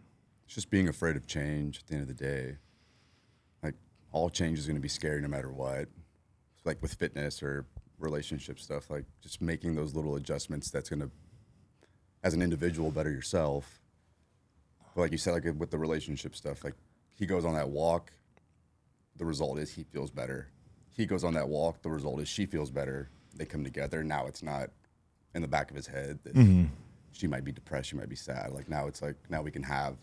It's just being afraid of change at the end of the day. Like all change is going to be scary no matter what. Like with fitness or relationship stuff, like just making those little adjustments that's going to, as an individual, better yourself. But like you said, like with the relationship stuff, like he goes on that walk, the result is he feels better. He goes on that walk, the result is she feels better. They come together. Now it's not in the back of his head that mm-hmm. she might be depressed, she might be sad. Like now it's like now we can have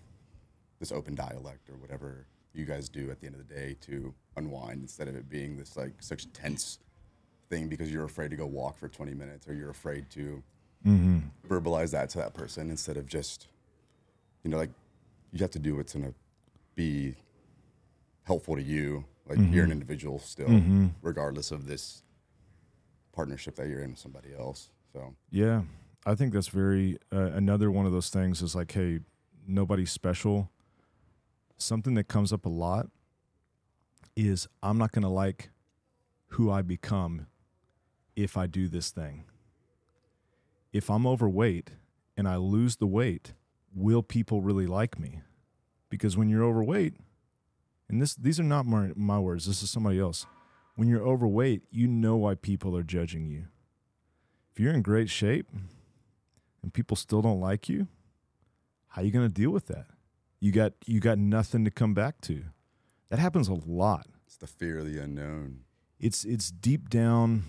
this open dialect or whatever you guys do at the end of the day to unwind instead of it being this like such tense thing because you're afraid to go walk for 20 minutes or you're afraid to mm-hmm. verbalize that to that person instead of just you know like you have to do what's going to be helpful to you. Like you're an individual still regardless of this partnership that you're in with somebody else so. Yeah, I think that's very uh, another one of those things is like, hey, nobody's special. Something that comes up a lot is I'm not going to like who I become if I do this thing. If I'm overweight and I lose the weight, will people really like me? Because when you're overweight, and this these are not my, my words, this is somebody else. When you're overweight, you know why people are judging you if you're in great shape and people still don't like you, how are you going to deal with that? You got you got nothing to come back to. That happens a lot. it's the fear of the unknown It's it's deep down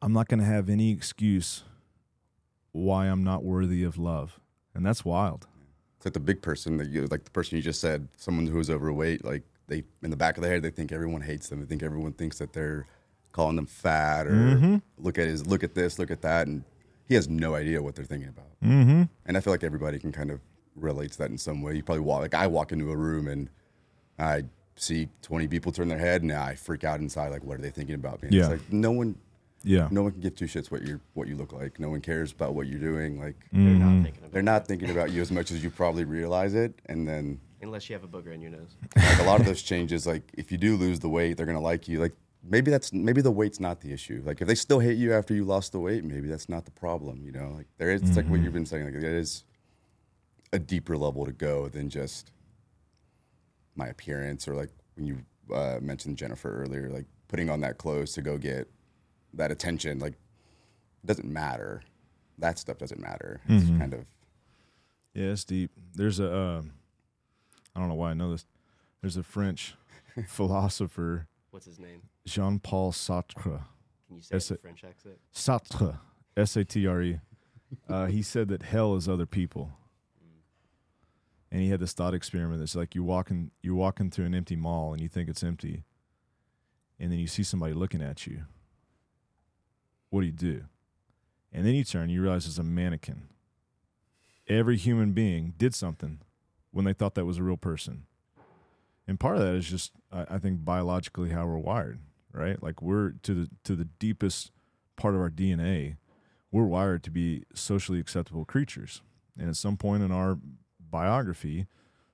I'm not going to have any excuse why I'm not worthy of love. And that's wild. It's like the big person that you like the person you just said, someone who is overweight, like they in the back of their head they think everyone hates them. They think everyone thinks that they're calling them fat or look at his look at this, look at that and he has no idea what they're thinking about. Mhm. And I feel like everybody can kind of relate to that in some way. You probably walk like I walk into a room and I see 20 people turn their head and I freak out inside like what are they thinking about me? And Yeah. It's like no one Yeah. no one can give two shits what you what you look like. No one cares about what you're doing. Like They're Mm-hmm. not thinking about they're not thinking about you as much as you probably realize it. And then unless you have a booger in your nose. like a lot of those changes, like if you do lose the weight, they're gonna like you. Like maybe that's maybe the weight's not the issue. Like if they still hate you after you lost the weight, maybe that's not the problem. You know, like there is. It's like what you've been saying. Like there is a deeper level to go than just my appearance or like when you uh, mentioned Jennifer earlier, like putting on that clothes to go get that attention. Like doesn't matter. That stuff doesn't matter. It's kind of Yeah, it's deep. There's a uh, I don't know why I know this. There's a French philosopher, What's his name? Jean-Paul Sartre. Can you say it in it. French accent? Sartre, S A T R E. Uh, he said that hell is other people, and he had this thought experiment. It's like you're walking, you're walking through an empty mall, and you think it's empty, and then you see somebody looking at you. What do you do? And then you turn, you realize it's a mannequin. Every human being did something when they thought that was a real person, and part of that is just, I, I think, biologically how we're wired, right? Like we're to the to the deepest part of our DNA, we're wired to be socially acceptable creatures. And at some point in our biography,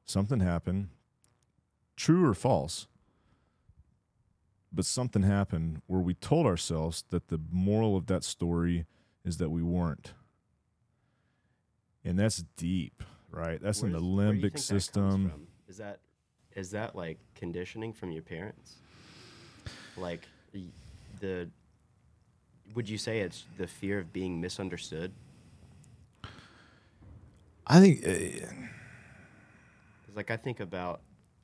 something happened, true or false, but something happened where we told ourselves that the moral of that story is that we weren't. and that's deep, right? That's in Where the does- where do you limbic think that comes system. from? Is that is that like conditioning from your parents? Like the would you say it's the fear of being misunderstood? I think uh, 'Cause, like I think about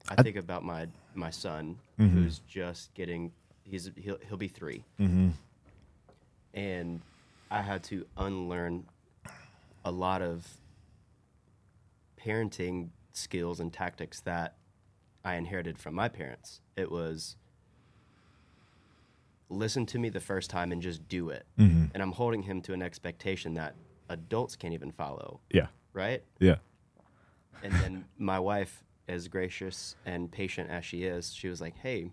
I I- think about my my son Mhm. who's just getting he's he'll he'll be 3 mhm. and I had to unlearn a lot of parenting skills and tactics that I inherited from my parents. It was listen to me the first time and just do it. Mhm. And I'm holding him to an expectation that adults can't even follow, yeah, right? yeah, And then my wife, as gracious and patient as she is, she was like, "Hey,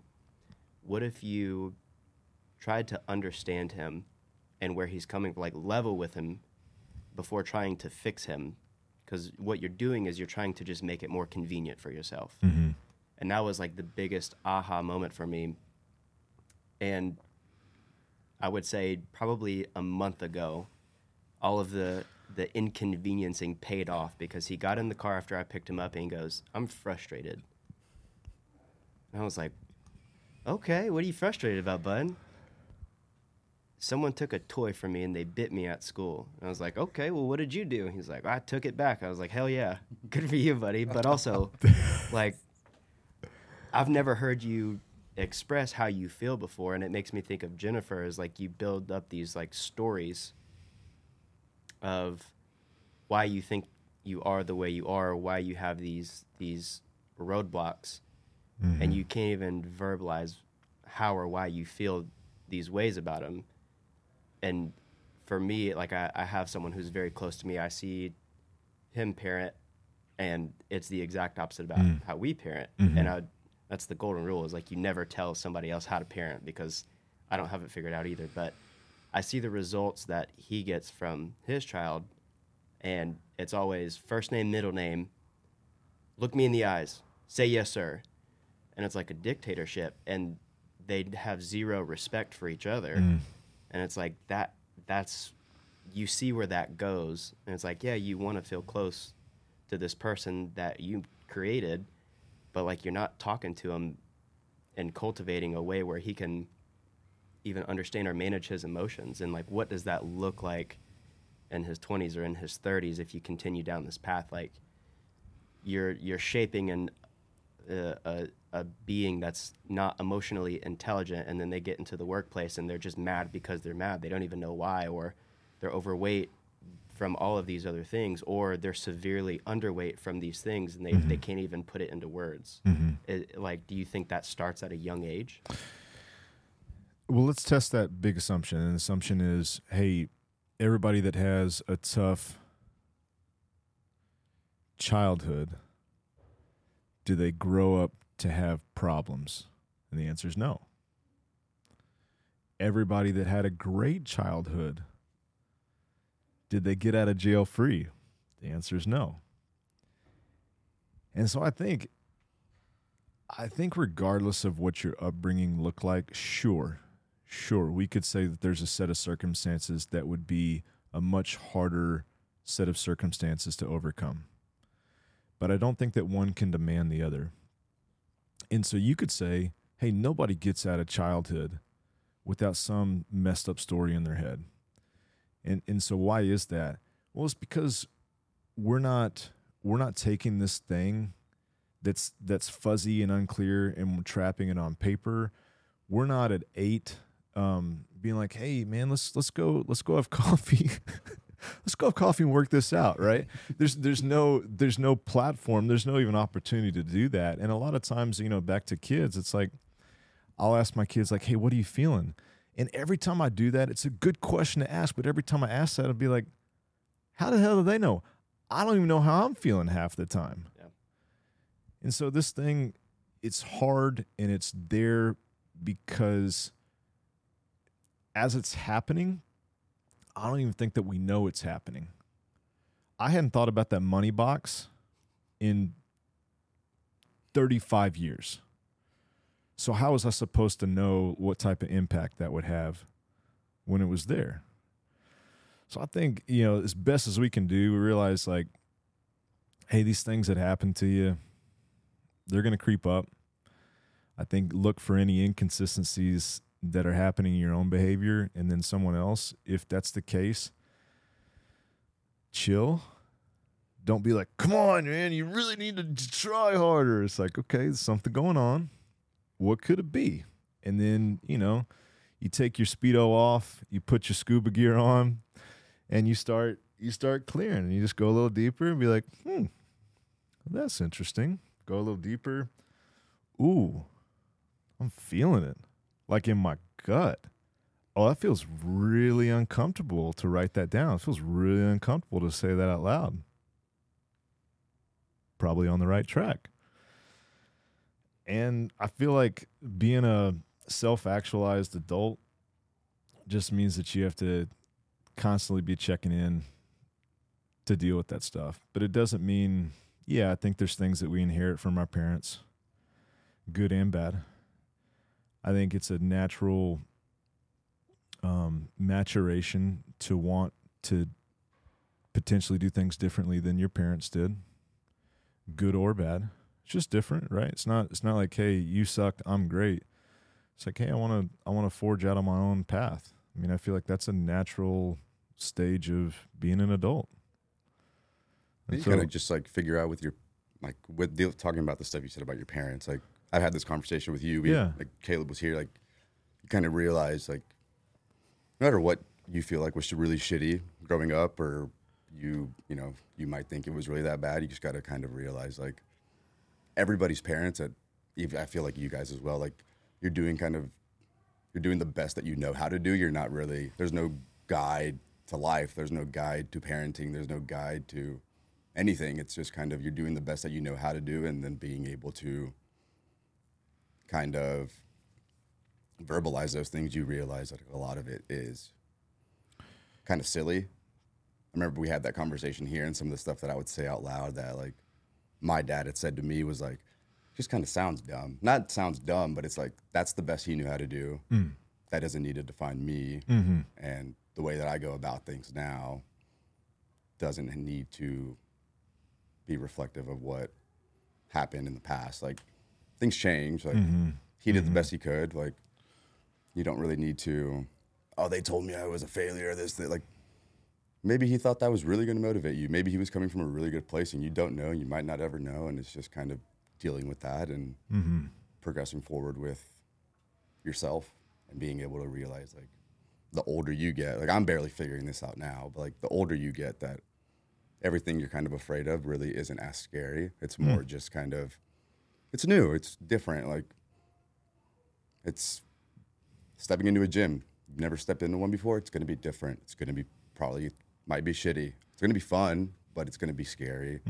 what if you tried to understand him and where he's coming, like level with him before trying to fix him? Because what you're doing is you're trying to just make it more convenient for yourself." Mhm. And that was like the biggest aha moment for me. And I would say probably a month ago, all of the the inconveniencing paid off because he got in the car after I picked him up and he goes, "I'm frustrated." And I was like, "Okay, what are you frustrated about, bud?" Someone took a toy from me and they bit me at school. And I was like, "Okay, well, what did you do?" He's like, "I took it back." I was like, "Hell yeah, good for you, buddy." But also, like, I've never heard you express how you feel before, and it makes me think of Jennifer as like you build up these like stories of why you think you are the way you are, why you have these these roadblocks, and mm-hmm. you can't even verbalize how or why you feel these ways about them. And for me, like I, I have someone who's very close to me. I see him parent, and it's the exact opposite about mm. how we parent. And mm-hmm. I, that's the golden rule: is like you never tell somebody else how to parent because I don't have it figured out either. But I see the results that he gets from his child, and it's always first name, middle name. Look me in the eyes. Say yes, sir. And it's like a dictatorship, and they have zero respect for each other. Mm. And it's like that. That's you see where that goes, and it's like, yeah, you want to feel close to this person that you created, but like you're not talking to him and cultivating a way where he can even understand or manage his emotions and like what does that look like in his 20s or in his 30s if you continue down this path? Like you're you're shaping an uh, a a being that's not emotionally intelligent and then they get into the workplace and they're just mad because they're mad. They don't even know why or they're overweight from all of these other things or they're severely underweight from these things and they, they can't even put it into words. It- like do you think that starts at a young age Well, let's test that big assumption. The assumption is, hey, everybody that has a tough childhood, do they grow up to have problems? And the answer is no. Everybody that had a great childhood, did they get out of jail free? The answer is no. And so I think I think regardless of what your upbringing looked like, sure, sure, we could say that there's a set of circumstances that would be a much harder set of circumstances to overcome. But I don't think that one can demand the other. And so you could say, hey, nobody gets out of childhood without some messed up story in their head. And and so why is that? Well, it's because we're not we're not taking this thing that's that's fuzzy and unclear and we're trapping it on paper. We're not at eight um, being like, hey man, let's let's go let's go have coffee. let's go have coffee and work this out, right? there's there's no there's no platform, there's no even opportunity to do that. And a lot of times, you know, back to kids, it's like I'll ask my kids like, "Hey, what are you feeling?" And every time I do that, it's a good question to ask, but every time I ask that, I'll be like, "How the hell do they know?" I don't even know how I'm feeling half the time. Yeah. And so this thing, it's hard and it's there because as it's happening, I don't even think that we know it's happening. I hadn't thought about that money box in 35 years. So how was I supposed to know what type of impact that would have when it was there? So I think, you know, as best as we can do, we realize like, hey, these things that happen to you, they're going to creep up. I think look for any inconsistencies that are happening in your own behavior and then someone else. If that's the case, chill. Don't be like, come on, man, you really need to try harder. It's like, okay, there's something going on. What could it be? And then, you know, you take your speedo off, you put your scuba gear on, and you start you start clearing and you just go a little deeper and be like, hmm, that's interesting. Go a little deeper. Ooh, I'm feeling it. Like in my gut. Oh, that feels really uncomfortable to write that down. It feels really uncomfortable to say that out loud. Probably on the right track. And I feel like being a self actualized adult just means that you have to constantly be checking in to deal with that stuff. But it doesn't mean, yeah, I think there's things that we inherit from our parents, good and bad. I think it's a natural um, maturation to want to potentially do things differently than your parents did, good or bad. It's just different, right? It's not. It's not like, hey, you sucked, I'm great. It's like, hey, I want to. I want to forge out on my own path. I mean, I feel like that's a natural stage of being an adult. And you so- kind of just like figure out with your like with the, talking about the stuff you said about your parents. Like I had this conversation with you. We, Yeah. Like Caleb was here. Like you kind of realize like no matter what you feel like was really shitty growing up, or you you know you might think it was really that bad. You just got to kind of realize like everybody's parents. At I feel like you guys as well. Like you're doing kind of you're doing the best that you know how to do. You're not really there's no guide to life. There's no guide to parenting. There's no guide to anything. It's just kind of you're doing the best that you know how to do, and then being able to kind of verbalize those things. You realize that a lot of it is kind of silly. I remember we had that conversation here, and some of the stuff that I would say out loud that like my dad had said to me was like, just kind of sounds dumb. Not sounds dumb, but it's like that's the best he knew how to do. Mm. That doesn't need to define me, mm-hmm. and the way that I go about things now doesn't need to be reflective of what happened in the past. Like things change. Like mm-hmm. he did the mm-hmm. best he could. Like you don't really need to. Oh, they told me I was a failure. This, that. Like maybe he thought that was really going to motivate you. Maybe he was coming from a really good place, and you don't know. You might not ever know, and it's just kind of dealing with that and mm-hmm. progressing forward with yourself and being able to realize like the older you get like i'm barely figuring this out now but like the older you get that everything you're kind of afraid of really isn't as scary it's hmm. more just kind of it's new. It's different like it's stepping into a gym. You've never stepped into one before. It's going to be different. It's going to be probably might be shitty. It's going to be fun but it's going to be scary.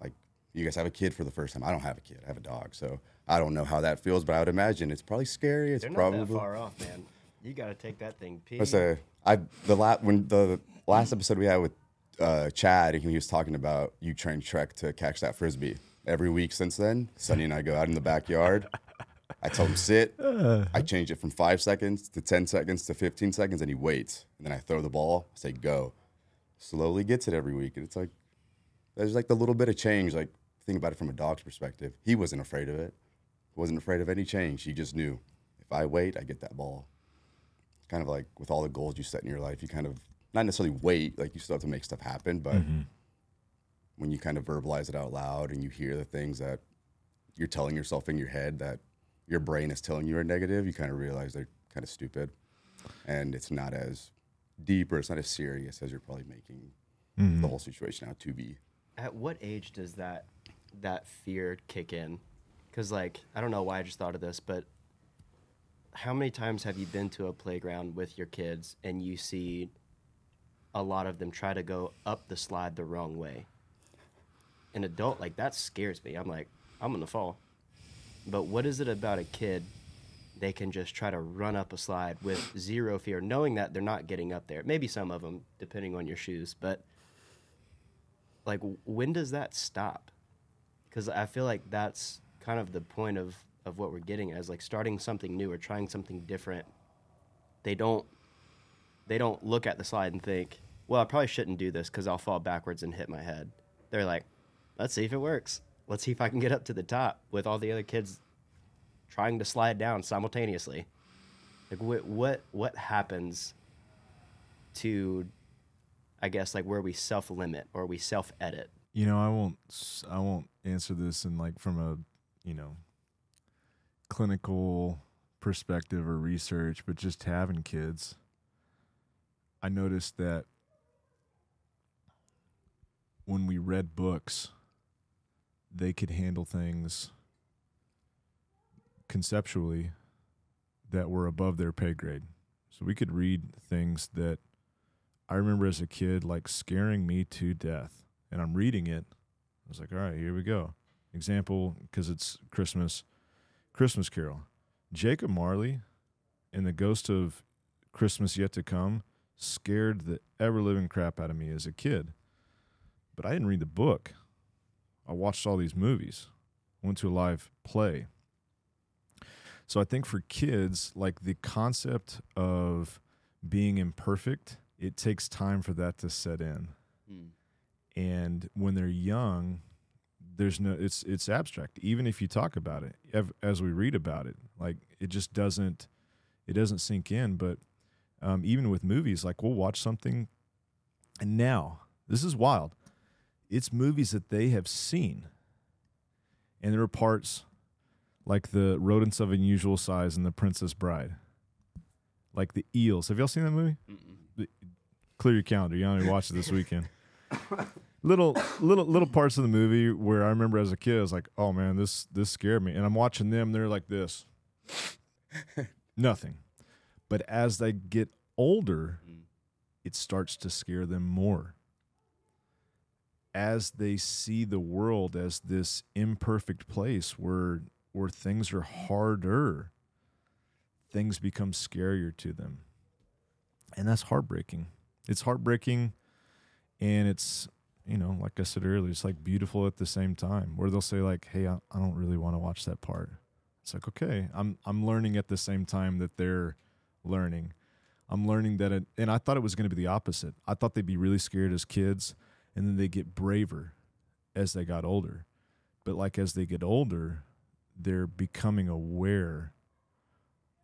Like you guys have a kid for the first time. I don't have a kid. I have a dog. So i don't know how that feels but i would imagine it's probably scary. It's They're not probably that far off, man. You got to take that thing. Pee. I say I the last when the last episode we had with uh, Chad, he was talking about you train Trek to catch that frisbee every week since then. Sonny and I go out in the backyard. I tell him sit. I change it from five seconds to ten seconds to fifteen seconds, and he waits. And then I throw the ball. I say go. Slowly gets it every week, and it's like there's like the little bit of change. Like think about it from a dog's perspective. He wasn't afraid of it. Wasn't afraid of any change. He just knew if I wait, I get that ball kind of like with all the goals you set in your life, you kind of not necessarily wait, like you still have to make stuff happen, but mm-hmm. When you kind of verbalize it out loud and you hear the things that you're telling yourself in your head that your brain is telling you are negative, you kind of realize they're kind of stupid. And it's not as deep or it's not as serious as you're probably making mm-hmm. the whole situation out to be. At what age does that that fear kick in? Because like I don't know why I just thought of this, but how many times have you been to a playground with your kids and you see a lot of them try to go up the slide the wrong way? An adult like that scares me. I'm like, I'm gonna fall. But what is it about a kid? They can just try to run up a slide with zero fear, knowing that they're not getting up there. Maybe some of them, depending on your shoes, but like when does that stop because i feel like that's kind of the point of of what we're getting as like starting something new or trying something different they don't they don't look at the slide and think well, I probably shouldn't do this because I'll fall backwards and hit my head. They're like, let's see if it works. Let's see if I can get up to the top with all the other kids trying to slide down simultaneously. Like what what what happens to I guess like where we self limit or we self edit. You know, I won't I won't answer this in like from a, you know, clinical perspective or research, but just having kids, I noticed that when we read books, they could handle things conceptually that were above their pay grade. So we could read things that I remember as a kid like scaring me to death. And I'm reading it. I was like, all right, here we go. Example, because it's Christmas, Christmas Carol. Jacob Marley and the Ghost of Christmas Yet to Come scared the ever living crap out of me as a kid. But I didn't read the book. I watched all these movies, went to a live play. So I think for kids, like the concept of being imperfect, it takes time for that to set in. And when they're young, there's no it's it's abstract. Even if you talk about it, as we read about it, like it just doesn't it doesn't sink in. But um, even with movies, like we'll watch something, and now this is wild. It's movies that they have seen, and there are parts like the rodents of unusual size and the Princess Bride, like the eels. Have y'all seen that movie? Clear your calendar. You only watch it this weekend. little little little parts of the movie where I remember as a kid, I was like, "Oh man, this this scared me." And I'm watching them; they're like this, nothing. But as they get older, mm. it starts to scare them more. As they see the world as this imperfect place where where things are harder, things become scarier to them. And that's heartbreaking. It's heartbreaking and it's you know like i said earlier it's like beautiful at the same time where they'll say like hey i, I don't really want to watch that part it's like okay i'm i'm learning at the same time that they're learning i'm learning that it and i thought it was going to be the opposite i thought they'd be really scared as kids and then they get braver as they got older but like as they get older they're becoming aware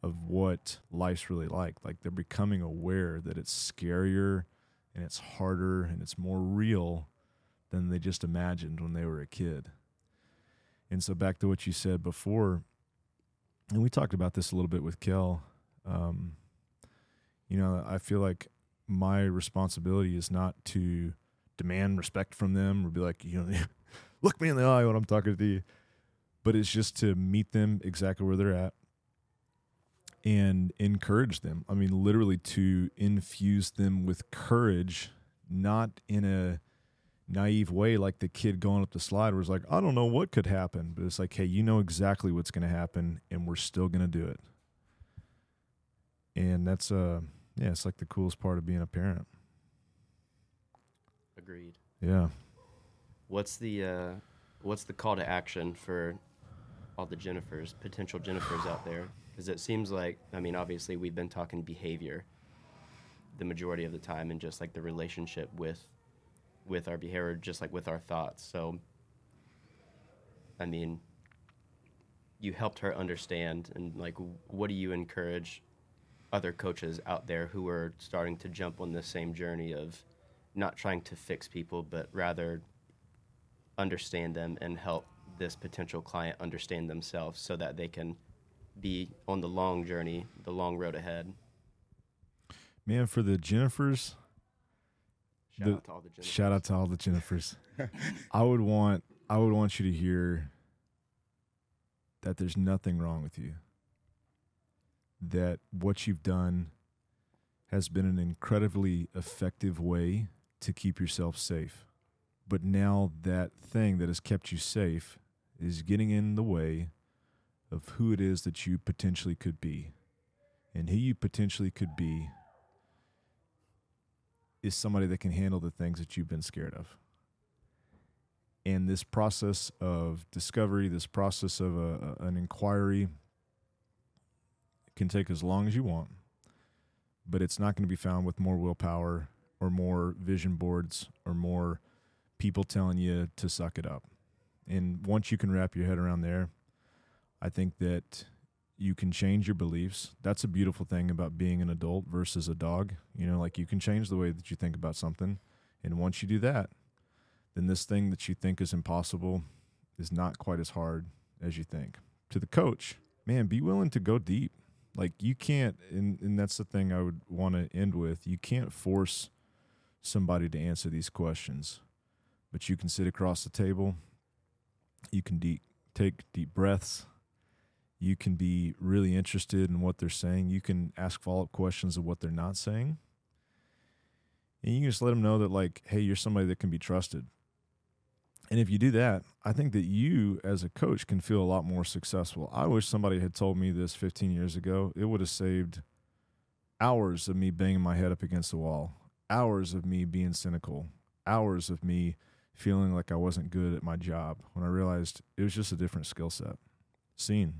of what life's really like like they're becoming aware that it's scarier and it's harder and it's more real than they just imagined when they were a kid. And so back to what you said before, and we talked about this a little bit with Kel. Um, you know, I feel like my responsibility is not to demand respect from them or be like, you know, look me in the eye when I'm talking to you, but it's just to meet them exactly where they're at and encourage them. I mean, literally to infuse them with courage, not in a naive way like the kid going up the slide was like, I don't know what could happen. But it's like, hey, you know exactly what's going to happen, and we're still going to do it. And that's, uh, yeah, it's like the coolest part of being a parent. Agreed. Yeah. What's the uh, what's the call to action for all the Jennifers, potential Jennifers out there? Because it seems like, I mean, obviously we've been talking behavior the majority of the time, and just like the relationship with with our behavior, just like with our thoughts. So, I mean, you helped her understand, and like, what do you encourage other coaches out there who are starting to jump on this same journey of not trying to fix people, but rather understand them and help this potential client understand themselves so that they can be on the long journey, the long road ahead. Man, for the Jennifers, Shout The- out to all the Jennifers. shout out to all the Jennifers. I would want I would want you to hear that there's nothing wrong with you. That what you've done has been an incredibly effective way to keep yourself safe. But now that thing that has kept you safe is getting in the way of who it is that you potentially could be. And who you potentially could be is somebody that can handle the things that you've been scared of. And this process of discovery, this process of a, an inquiry, can take as long as you want, but it's not going to be found with more willpower or more vision boards or more people telling you to suck it up. And once you can wrap your head around there, I think that you can change your beliefs. That's a beautiful thing about being an adult versus a dog. You know, like you can change the way that you think about something. And once you do that, then this thing that you think is impossible is not quite as hard as you think. To the coach, man, be willing to go deep. Like you can't, and, and that's the thing I would want to end with. You can't force somebody to answer these questions, but you can sit across the table. You can deep, take deep breaths. You can be really interested in what they're saying. You can ask follow up questions of what they're not saying. And you can just let them know that, like, hey, you're somebody that can be trusted. And if you do that, I think that you as a coach can feel a lot more successful. I wish somebody had told me this 15 years ago. It would have saved hours of me banging my head up against the wall, hours of me being cynical, hours of me feeling like I wasn't good at my job when I realized it was just a different skill set. Scene.